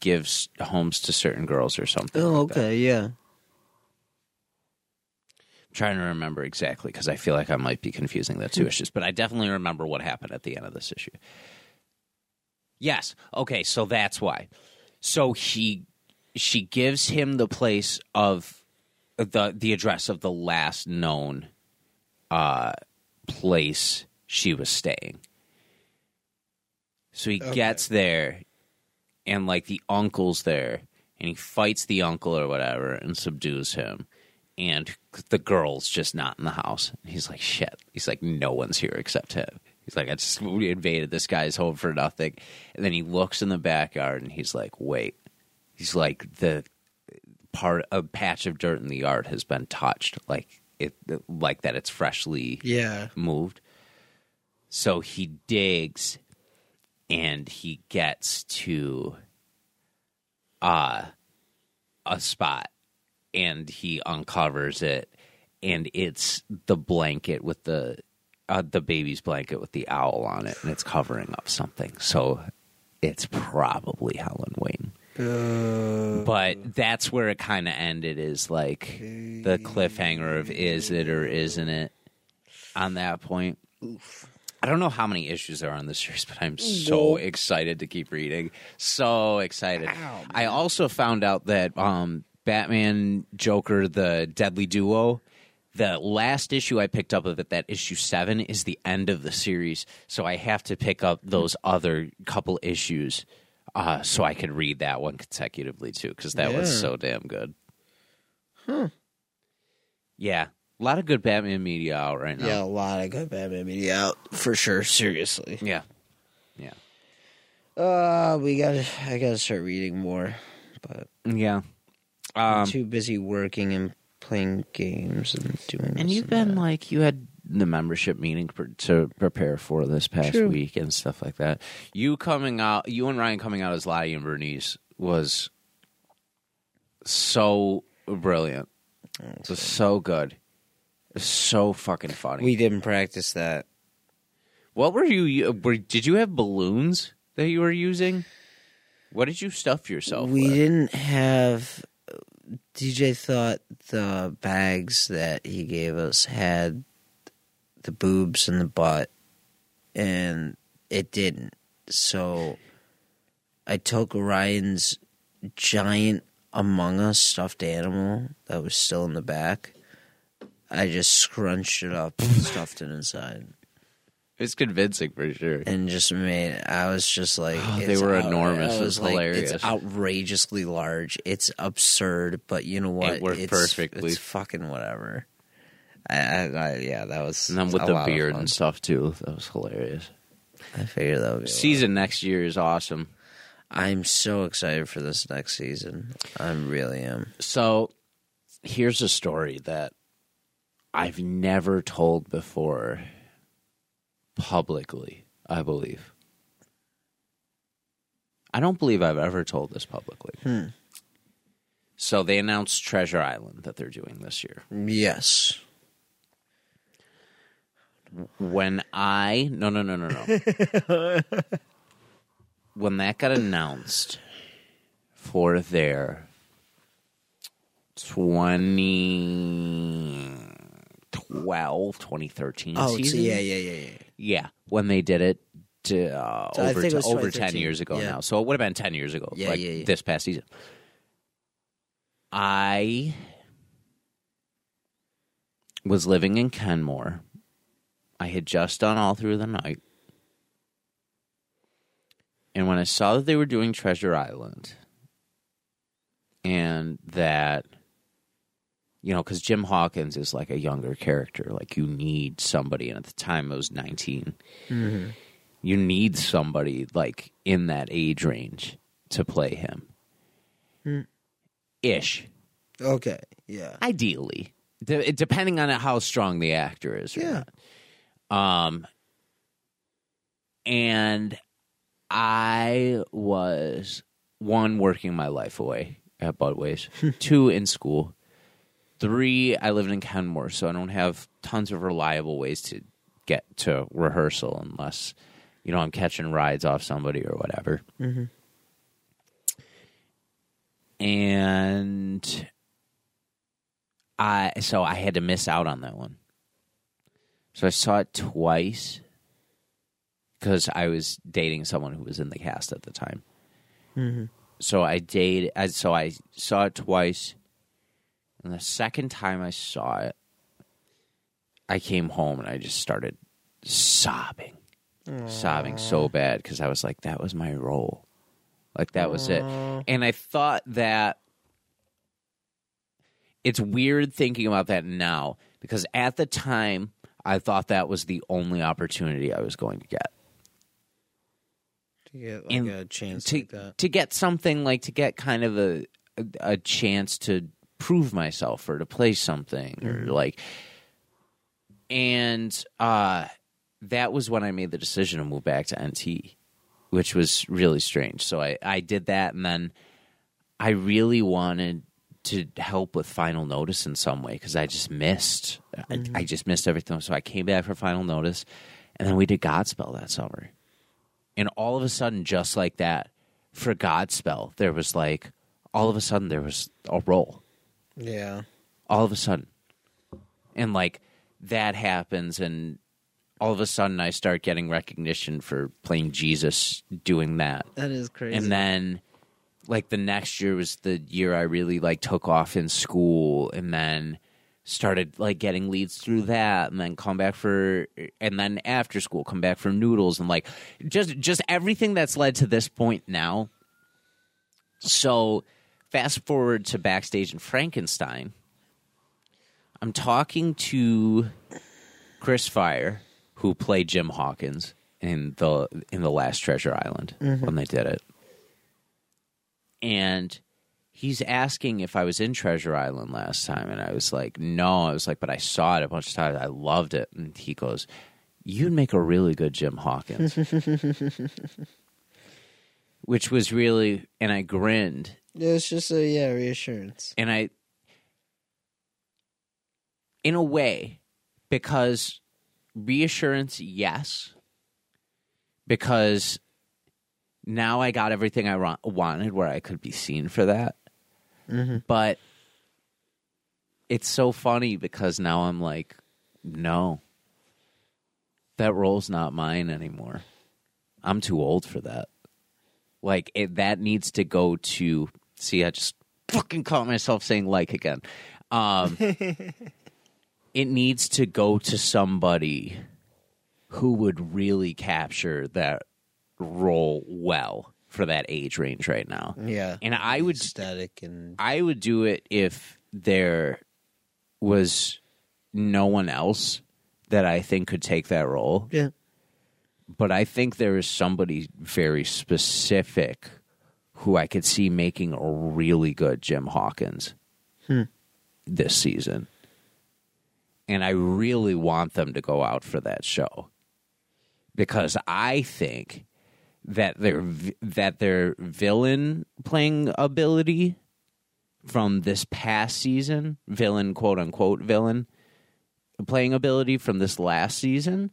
gives homes to certain girls or something. Oh, like that. okay. Yeah. Trying to remember exactly because I feel like I might be confusing the two issues, but I definitely remember what happened at the end of this issue. Yes. Okay, so that's why. So he she gives him the place of the the address of the last known uh place she was staying. So he gets there and like the uncle's there and he fights the uncle or whatever and subdues him and the girl's just not in the house. He's like, shit. He's like, no one's here except him. He's like, I just we invaded this guy's home for nothing. And then he looks in the backyard and he's like, wait. He's like, the part, a patch of dirt in the yard has been touched, like it, like that. It's freshly Yeah. moved. So he digs and he gets to uh a spot and he uncovers it and it's the blanket with the uh, the baby's blanket with the owl on it and it's covering up something. So it's probably Helen Wayne. But that's where it kind of ended is like the cliffhanger of is it or isn't it on that point. I don't know how many issues there are on this series, but I'm so excited to keep reading. So excited. I also found out that um, Batman Joker, the Deadly Duo, the last issue I picked up of it, that issue seven, is the end of the series. So I have to pick up those other couple issues uh, so I can read that one consecutively too, because that was so damn good. Hmm. Yeah. A lot of good Batman media out right now. Yeah, a lot of good Batman media out for sure. Seriously. Yeah. Yeah. Uh, we got. to I got to start reading more, but Yeah. Um, too busy working and playing games and doing. Stuff. And you've been that. like, you had the membership meeting per, to prepare for this past True. week and stuff like that. You coming out, you and Ryan coming out as Lottie and Bernice was so brilliant. It was so good. It was so fucking funny. We didn't practice that. What were you? Were, did you have balloons that you were using? What did you stuff yourself we with? didn't have. DJ thought the bags that he gave us had the boobs and the butt, and it didn't. So I took Ryan's giant Among Us stuffed animal that was still in the back. I just scrunched it up and stuffed it inside. It's convincing for sure. and just made. I was just like, Oh, they it's were enormous. I It was like, hilarious. It's outrageously large. It's absurd, but you know what? It worked it's, perfectly. It's fucking whatever. I, I, I yeah, that was. And then with a the of beard fun. and stuff too. That was hilarious. I figured that would be. a lot. Season next year is awesome. I'm so excited for this next season. I really am. So here's a story that I've never told before publicly, I believe. I don't believe I've ever told this publicly. Hmm. So they announced Treasure Island that they're doing this year. Yes. When I no no no no no. when that got announced for their 2012 2013 Oh, so season. yeah, yeah, yeah, yeah. Yeah, when they did it to, uh, So over, think it was over 10 years ago Yeah. now. So it would have been 10 years ago, Yeah, like yeah, yeah. this past season. I was living in Kenmore. I had just done All Through the Night. And when I saw that they were doing Treasure Island and that you know, because Jim Hawkins is like a younger character. Like you need somebody, and at the time I was 19 Mm-hmm. You need somebody like in that age range to play him, Hmm. ish. Okay. Yeah. Ideally, De- depending on how strong the actor is. Or Yeah. not. Um, and I was one working my life away at Budwey's, two in school, three I lived in Kenmore, so I don't have tons of reliable ways to get to rehearsal unless you know I'm catching rides off somebody or whatever. Mhm. And I so I had to miss out on that one. So I saw it twice because I was dating someone who was in the cast at the time. Mm-hmm. So I dated. So I saw it twice, and the second time I saw it, I came home and I just started sobbing, sobbing so bad because I was like, that was my role, like that was it, and I thought that it's weird thinking about that now because at the time I thought that was the only opportunity I was going to get. To get like And a chance to like to get something like to get kind of a, a chance to prove myself or to play something or like and uh that was when I made the decision to move back to NT which was really strange. So I I did that and then I really wanted to help with final notice in some way because I just missed I, I just missed everything. So I came back for final notice and then we did Godspell that summer. And all of a sudden, just like that, for Godspell, there was like, all of a sudden, there was a role. Yeah. All of a sudden. And like, that happens, and all of a sudden, I start getting recognition for playing Jesus doing that. That is crazy. And then, like, the next year was the year I really like took off in school, and then started like getting leads through that and then come back for and then after school come back for noodles and like just just everything that's led to this point now so fast forward to backstage in frankenstein i'm talking to chris fire who played jim hawkins in the in the last treasure island mm-hmm. when they did it and he's asking if I was in Treasure Island last time, and I was like, no. I was like, but I saw it a bunch of times. I loved it. And he goes, you'd make a really good Jim Hawkins, which was really, and I grinned, it's just a yeah reassurance. and I, in a way, because reassurance, yes, because now I got everything I wa- wanted where I could be seen for that. Mm-hmm. But it's so funny because now I'm like, no, that role's not mine anymore. I'm too old for that. Like it, that needs to go to. See, I just fucking caught myself saying like again. Um, it needs to go to somebody who would really capture that role well for that age range right now. Yeah. And I would Static and I would do it if there was no one else that I think could take that role. yeah. But I think there is somebody very specific who I could see making a really good Jim Hawkins hmm. this season. And I really want them to go out for that show because I think that their that their villain playing ability from this past season, villain quote unquote villain playing ability from this last season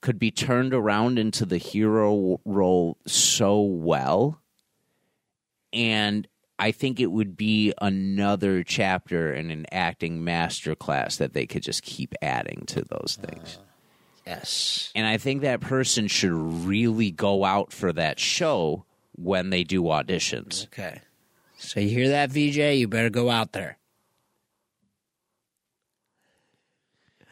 could be turned around into the hero role so well. And I think it would be another chapter in an acting masterclass that they could just keep adding to those uh, things. Yes. And I think that person should really go out for that show when they do auditions. Okay. So you hear that, VJ? You better go out there.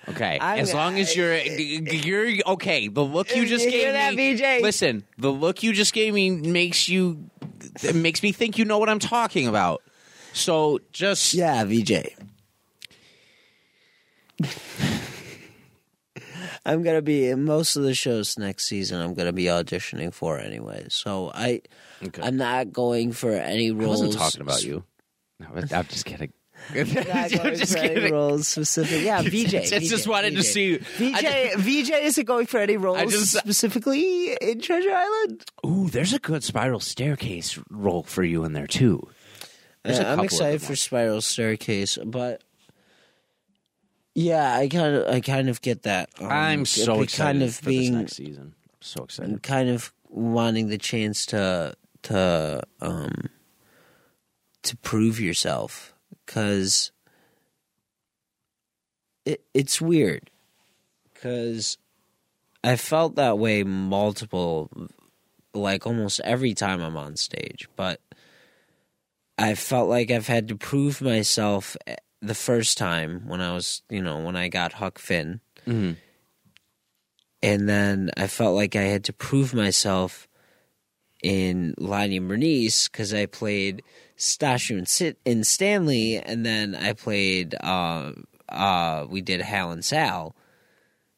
Okay, I'm- as long as you're you're okay. The look you just You gave hear that, me. VJ? Listen, the look you just gave me makes you it makes me think you know what I'm talking about. So just Yeah, VJ. I'm gonna be in most of the shows next season. I'm gonna be auditioning for anyway, so I Okay. I'm not going for any roles. I wasn't talking about you. No, I'm just kidding. I'm I'm just kidding. roles specific. Yeah, VJ. I just VJ, wanted to see. VJ. VJ isn't going for any roles just- specifically in Treasure Island. Ooh, there's a good spiral staircase role for you in there too. There's Uh, I'm excited for Spiral Staircase, but yeah, I kind of I kind of get that. Um, I'm so excited kind of for being this next season. So excited. kind of wanting the chance to to um to prove yourself because it it's weird because I felt that way multiple like almost every time I'm on stage, but I felt like I've had to prove myself eh, the first time when I was, you know, when I got Huck Finn. Mhm. And then I felt like I had to prove myself in Lonnie and Bernice because I played Stashu and Sit in Stanley, and then I played uh uh we did Hal and Sal.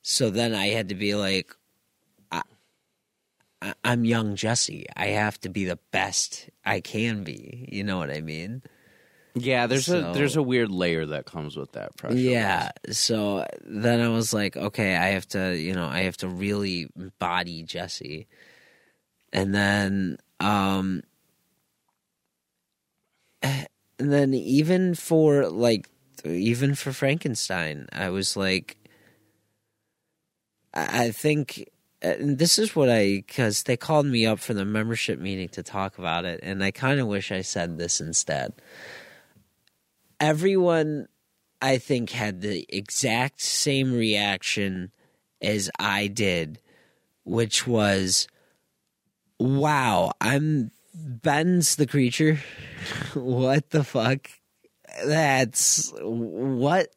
So then I had to be like I, I'm young Jesse. I have to be the best I can be. You know what I mean? Yeah, there's So- a there's a weird layer that comes with that pressure. Yeah. So then I was like, okay, I have to, you know, I have to really embody Jesse. And then, um, Eh, and then even for like, even for Frankenstein, I was like, I think, eh, and this is what I, because they called me up for the membership meeting to talk about it, and I kind of wish I said this instead. Everyone I think had the exact same reaction as I did, which was, "Wow, I'm Ben's the creature. what the fuck? That's what."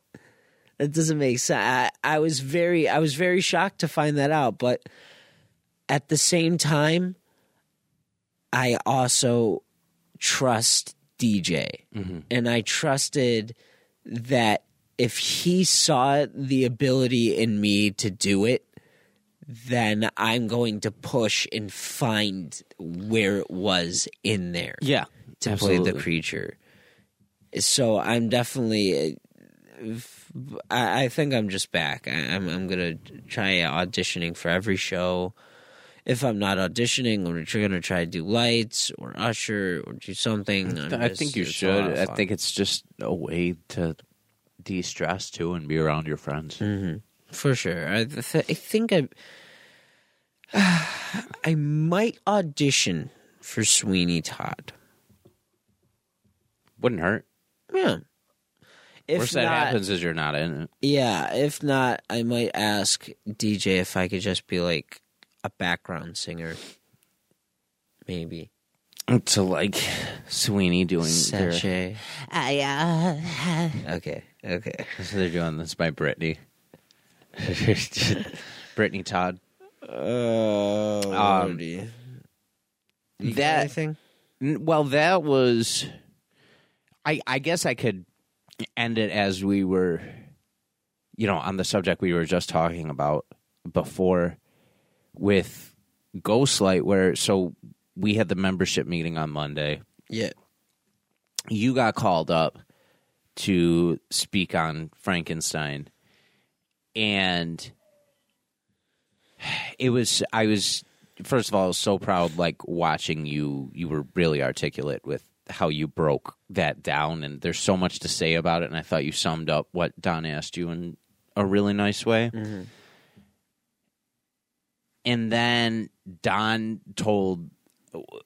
That doesn't make sense. I, I was very, I was very shocked to find that out, but at the same time, I also trust DJ, mm-hmm. and I trusted that if he saw the ability in me to do it, then I'm going to push and find where it was in there yeah, to play the creature. So I'm definitely. I, I think I'm just back. I'm I'm gonna try auditioning for every show. If I'm not auditioning, I'm gonna try to do lights or usher or do something. I'm I just- think you it's a lot should. I think it's just a way to de-stress too and be around your friends. Mm-hmm. For sure. I, th- I think I. I might audition for Sweeney Todd. Wouldn't hurt. Yeah. If Worst not, that happens is you're not in it. yeah. If not, I might ask DJ if I could just be like a background singer. Maybe. To like Sweeney doing their, Sachet. uh, Okay. Okay. So they're doing this by Brittany. Brittany Todd. Oh, Um, Lordy. That- anything? Well, that was. I I guess I could end it as we were, you know, on the subject we were just talking about before, with Ghostlight. Where so we had the membership meeting on Monday. Yeah. You got called up to speak on Frankenstein, and it was I was first of all, I was so proud, like watching you. You were really articulate with how you broke that down, and there's so much to say about it. And I thought you summed up what Don asked you in a really nice way. Mm-hmm. And then Don told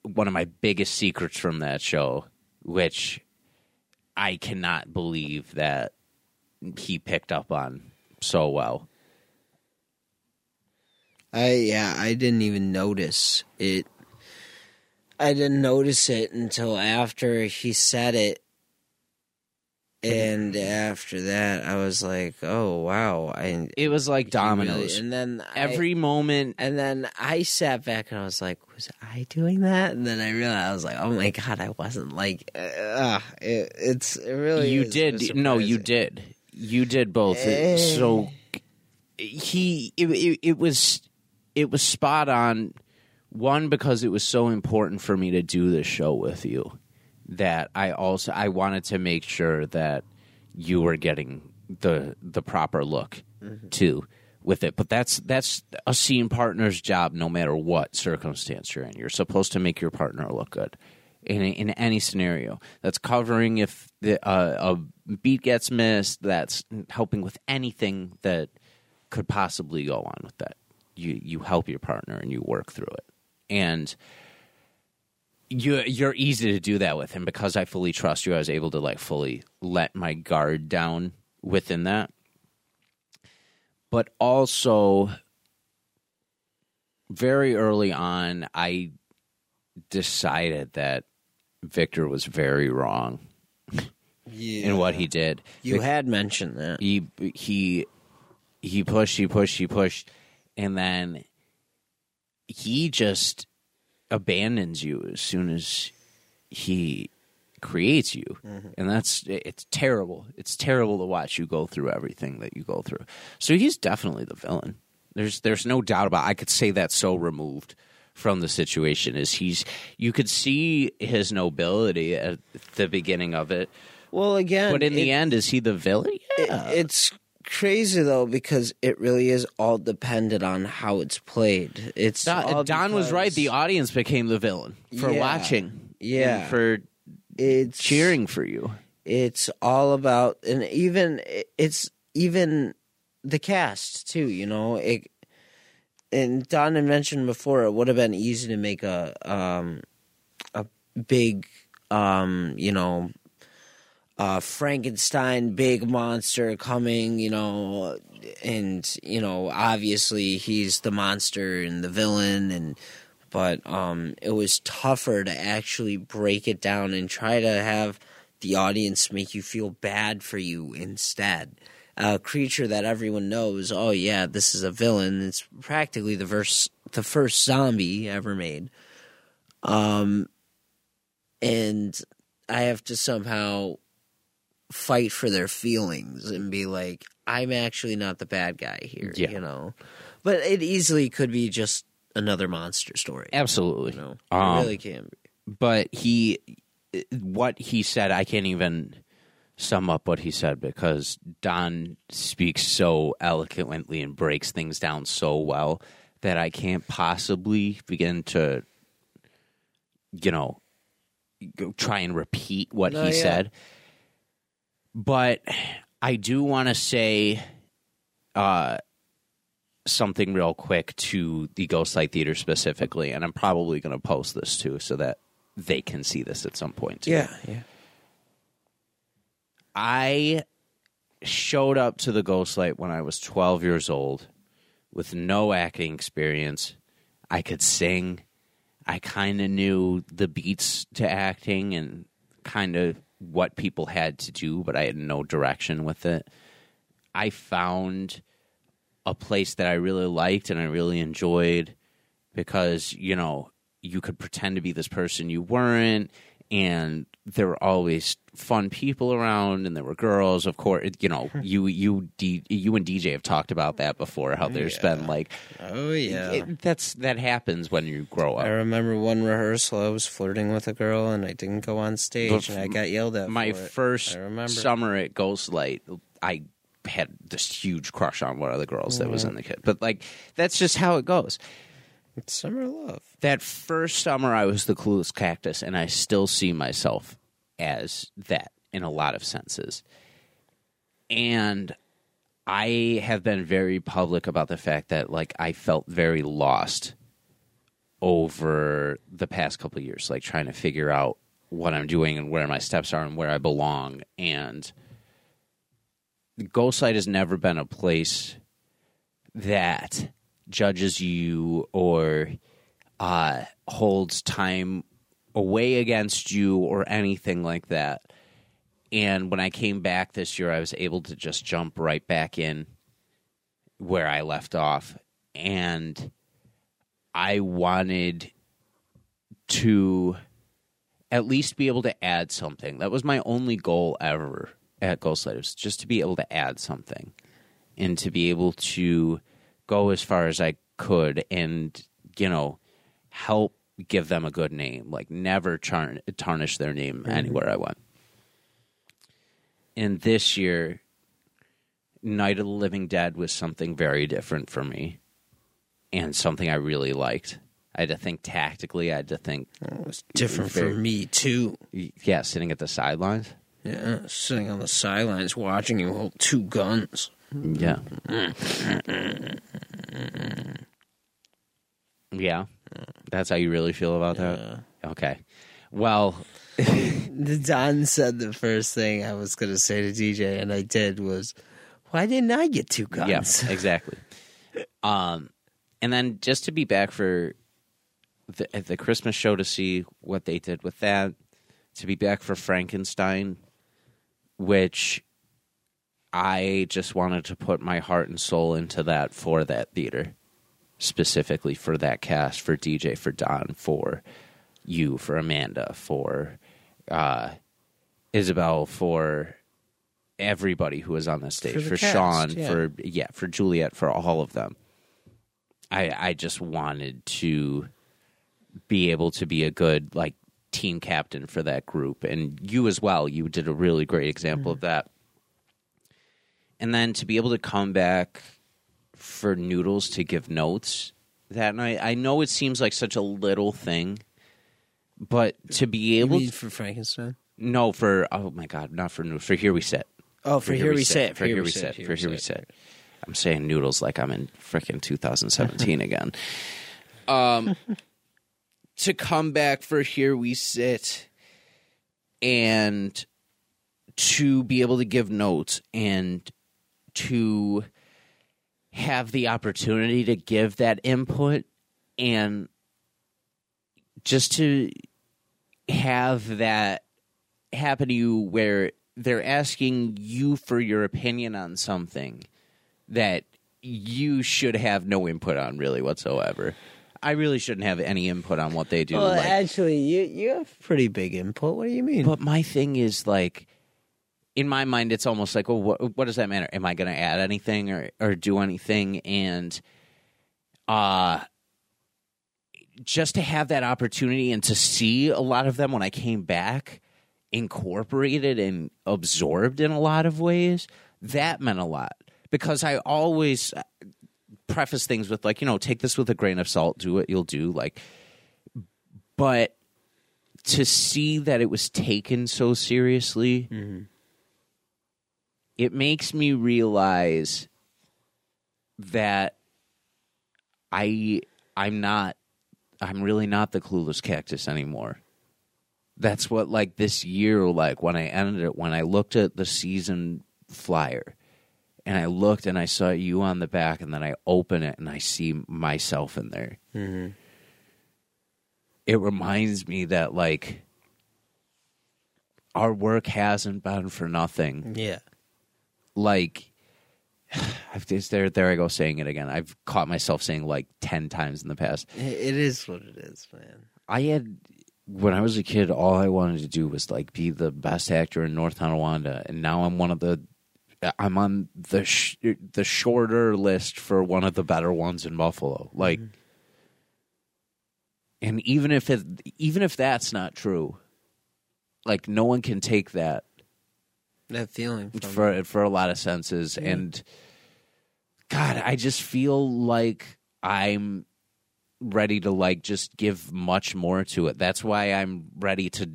one of my biggest secrets from that show, which I cannot believe that he picked up on so well. I yeah, I didn't even notice it. I didn't notice it until after he said it. And after that, I was like, "Oh wow!" I It was like dominoes. really- and then I- Every moment and then I sat back and I was like, "Was I doing that?" And then I realized I was like, "Oh my god, I wasn't like." Uh, it, it's it really you did no you did you did both Eh. so he it, it, it was it was spot on one because it was so important for me to do this show with you that i also i wanted to make sure that you were getting the the proper look too with it but that's that's a scene partner's job no matter what circumstance you're in you're supposed to make your partner look good in in any scenario. That's covering if the, uh, a beat gets missed. That's helping with anything that could possibly go on with that. You you help your partner and you work through it, and you you're easy to do that with. And because I fully trust you, I was able to like fully let my guard down within that. But also, very early on, I decided that Victor was very wrong Yeah. in what he did. You had mentioned that. He he he pushed, he pushed, he pushed, and then he just abandons you as soon as he creates you. Mm-hmm. And that's it's terrible. It's terrible to watch you go through everything that you go through. So he's definitely the villain. There's there's no doubt about I could say that so removed from the situation is he's you could see his nobility at the beginning of it. Well, again, But in the end, is he the villain? it- Yeah. it's crazy though because it really is all dependent on how it's played. It's Don, Don was right. The audience became the villain for Yeah. watching. Yeah. and for it's cheering for you. It's all about, and even it's even the cast too. You know, it. And Don had mentioned before, it would have been easy to make a um, a big, um, you know, uh, Frankenstein big monster coming, you know, and you know, obviously he's the monster and the villain, and but um, it was tougher to actually break it down and try to have the audience make you feel bad for you instead. A creature that everyone knows, oh yeah, this is a villain. It's practically the first the first zombie ever made. Um, and I have to somehow fight for their feelings and be like, I'm actually not the bad guy here, Yeah. you know. But it easily could be just another monster story. Absolutely. You know, Um, really can be. But he, what he said, I can't even sum up what he said because Don speaks so eloquently and breaks things down so well that I can't possibly begin to, you know, go try and repeat what No, he yeah. said. But I do want to say uh, something real quick to the Ghostlight Theater specifically, and I'm probably going to post this too so that they can see this at some point. Too. Yeah, yeah. I showed up to the Ghostlight when I was 12 years old with no acting experience. I could sing. I kind of knew the beats to acting and kind of what people had to do, but I had no direction with it. I found a place that I really liked and I really enjoyed because, you know, you could pretend to be this person you weren't and there were always fun people around and there were girls of course you know you you D, you and DJ have talked about that before how there's Yeah. been like Oh yeah. it- that's that happens when you grow up I remember one rehearsal I was flirting with a girl and I didn't go on stage and I got yelled at. my first summer at Ghostlight, I had this huge crush on one of the girls that was mm-hmm. in the kid. But like that's just how it goes. It's summer love. That first summer I was the clueless cactus and I still see myself as that in a lot of senses. And I have been very public about the fact that like I felt very lost over the past couple years, like trying to figure out what I'm doing and where my steps are and where I belong. And Ghostlight has never been a place that judges you or uh, holds time away against you or anything like that. And when I came back this year, I was able to just jump right back in where I left off. And I wanted to at least be able to add something. That was my only goal ever at Ghostlight, was just to be able to add something and to be able to go as far as I could and, you know, help give them a good name, like never char- tarnish their name mm-hmm. anywhere I went. And this year, Night of the Living Dead was something very different for me and something I really liked. I had to think tactically. I had to think, It was different Very- for me too. yeah, sitting at the sidelines. Yeah, sitting on the sidelines watching you hold two guns. Yeah. yeah. That's how you really feel about that? Okay. Well, Don said the first thing I was going to say to DJ, and I did was, "Why didn't I get two guns?" yeah, exactly. Um, and then just to be back for the, the Christmas show to see what they did with that, to be back for Frankenstein, which I just wanted to put my heart and soul into that for that theater, specifically for that cast, for DJ, for Don, for you, for Amanda, for uh, Isabel, for everybody who was on the stage, For the for, cast, Sean, yeah. for yeah, for Juliet, for all of them. I I just wanted to be able to be a good like team captain for that group and you as well you did a really great example of that and then to be able to come back for noodles to give notes that night i know it seems like such a little thing but to be able to, for Frankenstein? no for oh my god not for noodles for here we sit Oh, for, here we sit. for here we sit for here we sit i'm saying noodles like i'm in freaking 2017 again um to come back for here we sit and to be able to give notes and to have the opportunity to give that input and just to have that happen to you where they're asking you for your opinion on something that you should have no input on really whatsoever. I really shouldn't have any input on what they do. Well, like- actually, you you have pretty big input. What do you mean? but my thing is like, in my mind, it's almost like, well, what, what does that matter? Am I going to add anything or or do anything? And uh just to have that opportunity and to see a lot of them when I came back incorporated and absorbed in a lot of ways, that meant a lot because I always preface things with like, you know, take this with a grain of salt, do what you'll do, like, but to see that it was taken so seriously, it makes me realize that I I'm not I'm really not the clueless cactus anymore. That's what like this year like when I ended it when I looked at the season flyer and I looked and I saw you on the back and then I open it and I see myself in there. Mm-hmm. It reminds me that like our work hasn't been for nothing yeah, like I've just, there, there I go saying it again. I've caught myself saying like ten times in the past. It- is what it is, man. I had when I was a kid, all I wanted to do was like be the best actor in North Tonawanda, and now I'm one of the. I'm on the sh- the shorter list for one of the better ones in Buffalo. Like, mm-hmm. and even if it, even if that's not true, like no one can take that That feeling for for a lot of senses. And god i just feel like i'm ready to like just give much more to it. That's why i'm ready to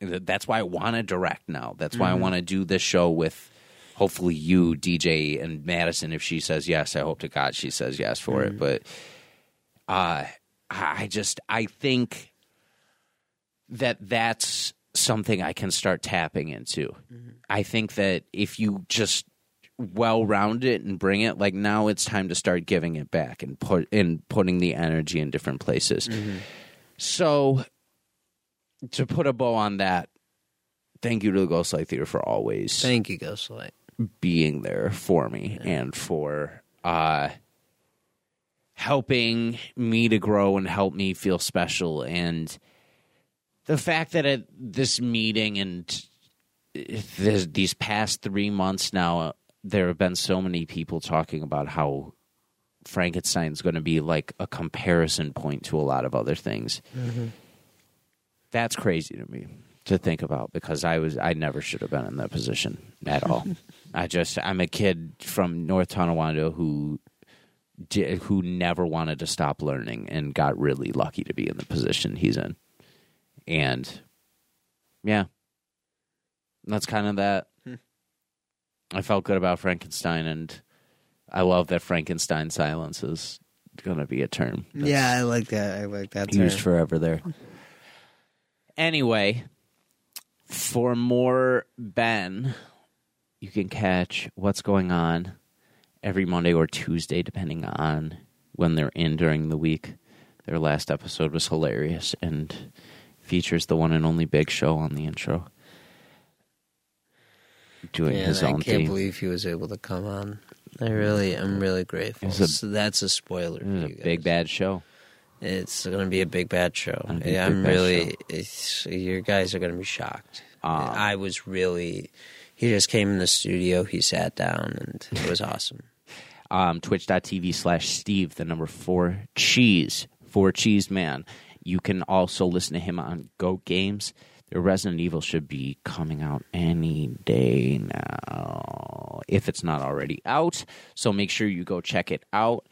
that's why i want to direct now. That's why i mm-hmm. want to do this show with hopefully you dj and madison. If she says yes i hope to god she says yes for it. Mm-hmm. But uh i just i think that that's something I can start tapping into. Mm-hmm. I think that if you just well round it and bring it, like now it's time to start giving it back and put and putting the energy in different places. So to put a bow on that, thank you to the Ghostlight Theater for always Thank you, Ghostlight. being there for me and for uh helping me to grow and help me feel special and the fact that at this meeting and these past three months now there have been so many people talking about how frankenstein's going to be like a comparison point to a lot of other things mm-hmm. that's crazy to me to think about because I was I never should have been in that position at all. I just I'm a kid from North Tonawanda who di- who never wanted to stop learning and got really lucky to be in the position he's in. And yeah. That's kind of that. Hmm. I felt good about Frankenstein and I love that Frankenstein silence is going to be a term. yeah, I like that. I like that. used term. forever there. Anyway, for more Ben, you can catch what's going on every Monday or Tuesday, depending on when they're in during the week. Their last episode was hilarious and features the one and only Big Show on the intro, doing Man, his I can't theme. believe he was able to come on. I really, I'm really grateful. A- so that's a spoiler. It for you a guys. big bad show. It's going to be a big bad show. Gonna Yeah, big I'm bad really. your guys are going to be shocked. Um, I was really. He just came in the studio. He sat down, and it was awesome. um, twitch.tv slash steve the number four cheese four cheese man you can also listen to him on goat games resident evil should be coming out any day now if it's not already out so make sure you go check it out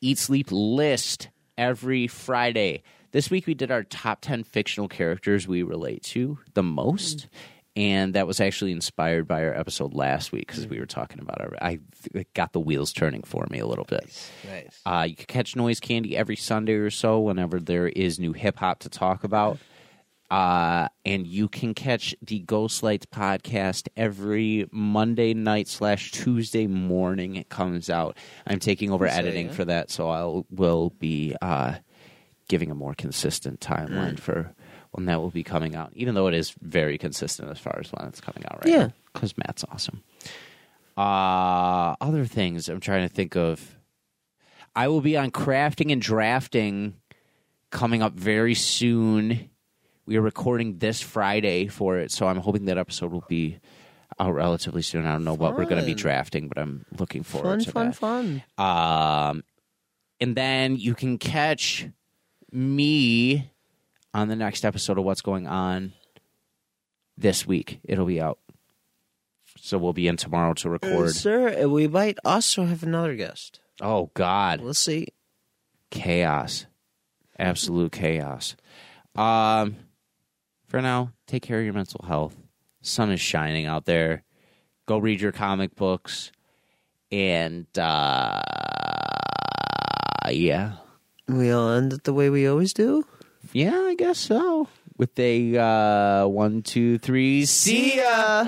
eat sleep list every friday this week we did our top 10 fictional characters we relate to the most and that was actually inspired by our episode last week because we were talking about our. I it got the wheels turning for me a little bit. Nice. Uh, you can catch Noise Candy every Sunday or so whenever there is new hip hop to talk about. Uh, and you can catch the Ghost Lights podcast every Monday night slash Tuesday morning. It comes out. I'm taking over editing yeah. for that, so I will be uh, giving a more consistent timeline Mm. for when that will be coming out. Even though it is very consistent as far as when it's coming out right Yeah. because Matt's awesome. Uh, other things I'm trying to think of. I will be on crafting and drafting coming up very soon. We are recording this Friday for it, so I'm hoping that episode will be out relatively soon. I don't know what we're going to be Fun. drafting, but I'm looking forward Fun, to fun, that. fun. Um, and then you can catch me on the next episode of What's Going On this week. It'll be out. So we'll be in tomorrow to record. Sir, we might also have another guest. Oh, God. Let's see. Chaos. Absolute chaos. Um, for now, take care of your mental health. Sun is shining out there. Go read your comic books. And, uh, yeah. We'll end it the way we always do. Yeah, I guess so. With a uh, one, two, three, see ya.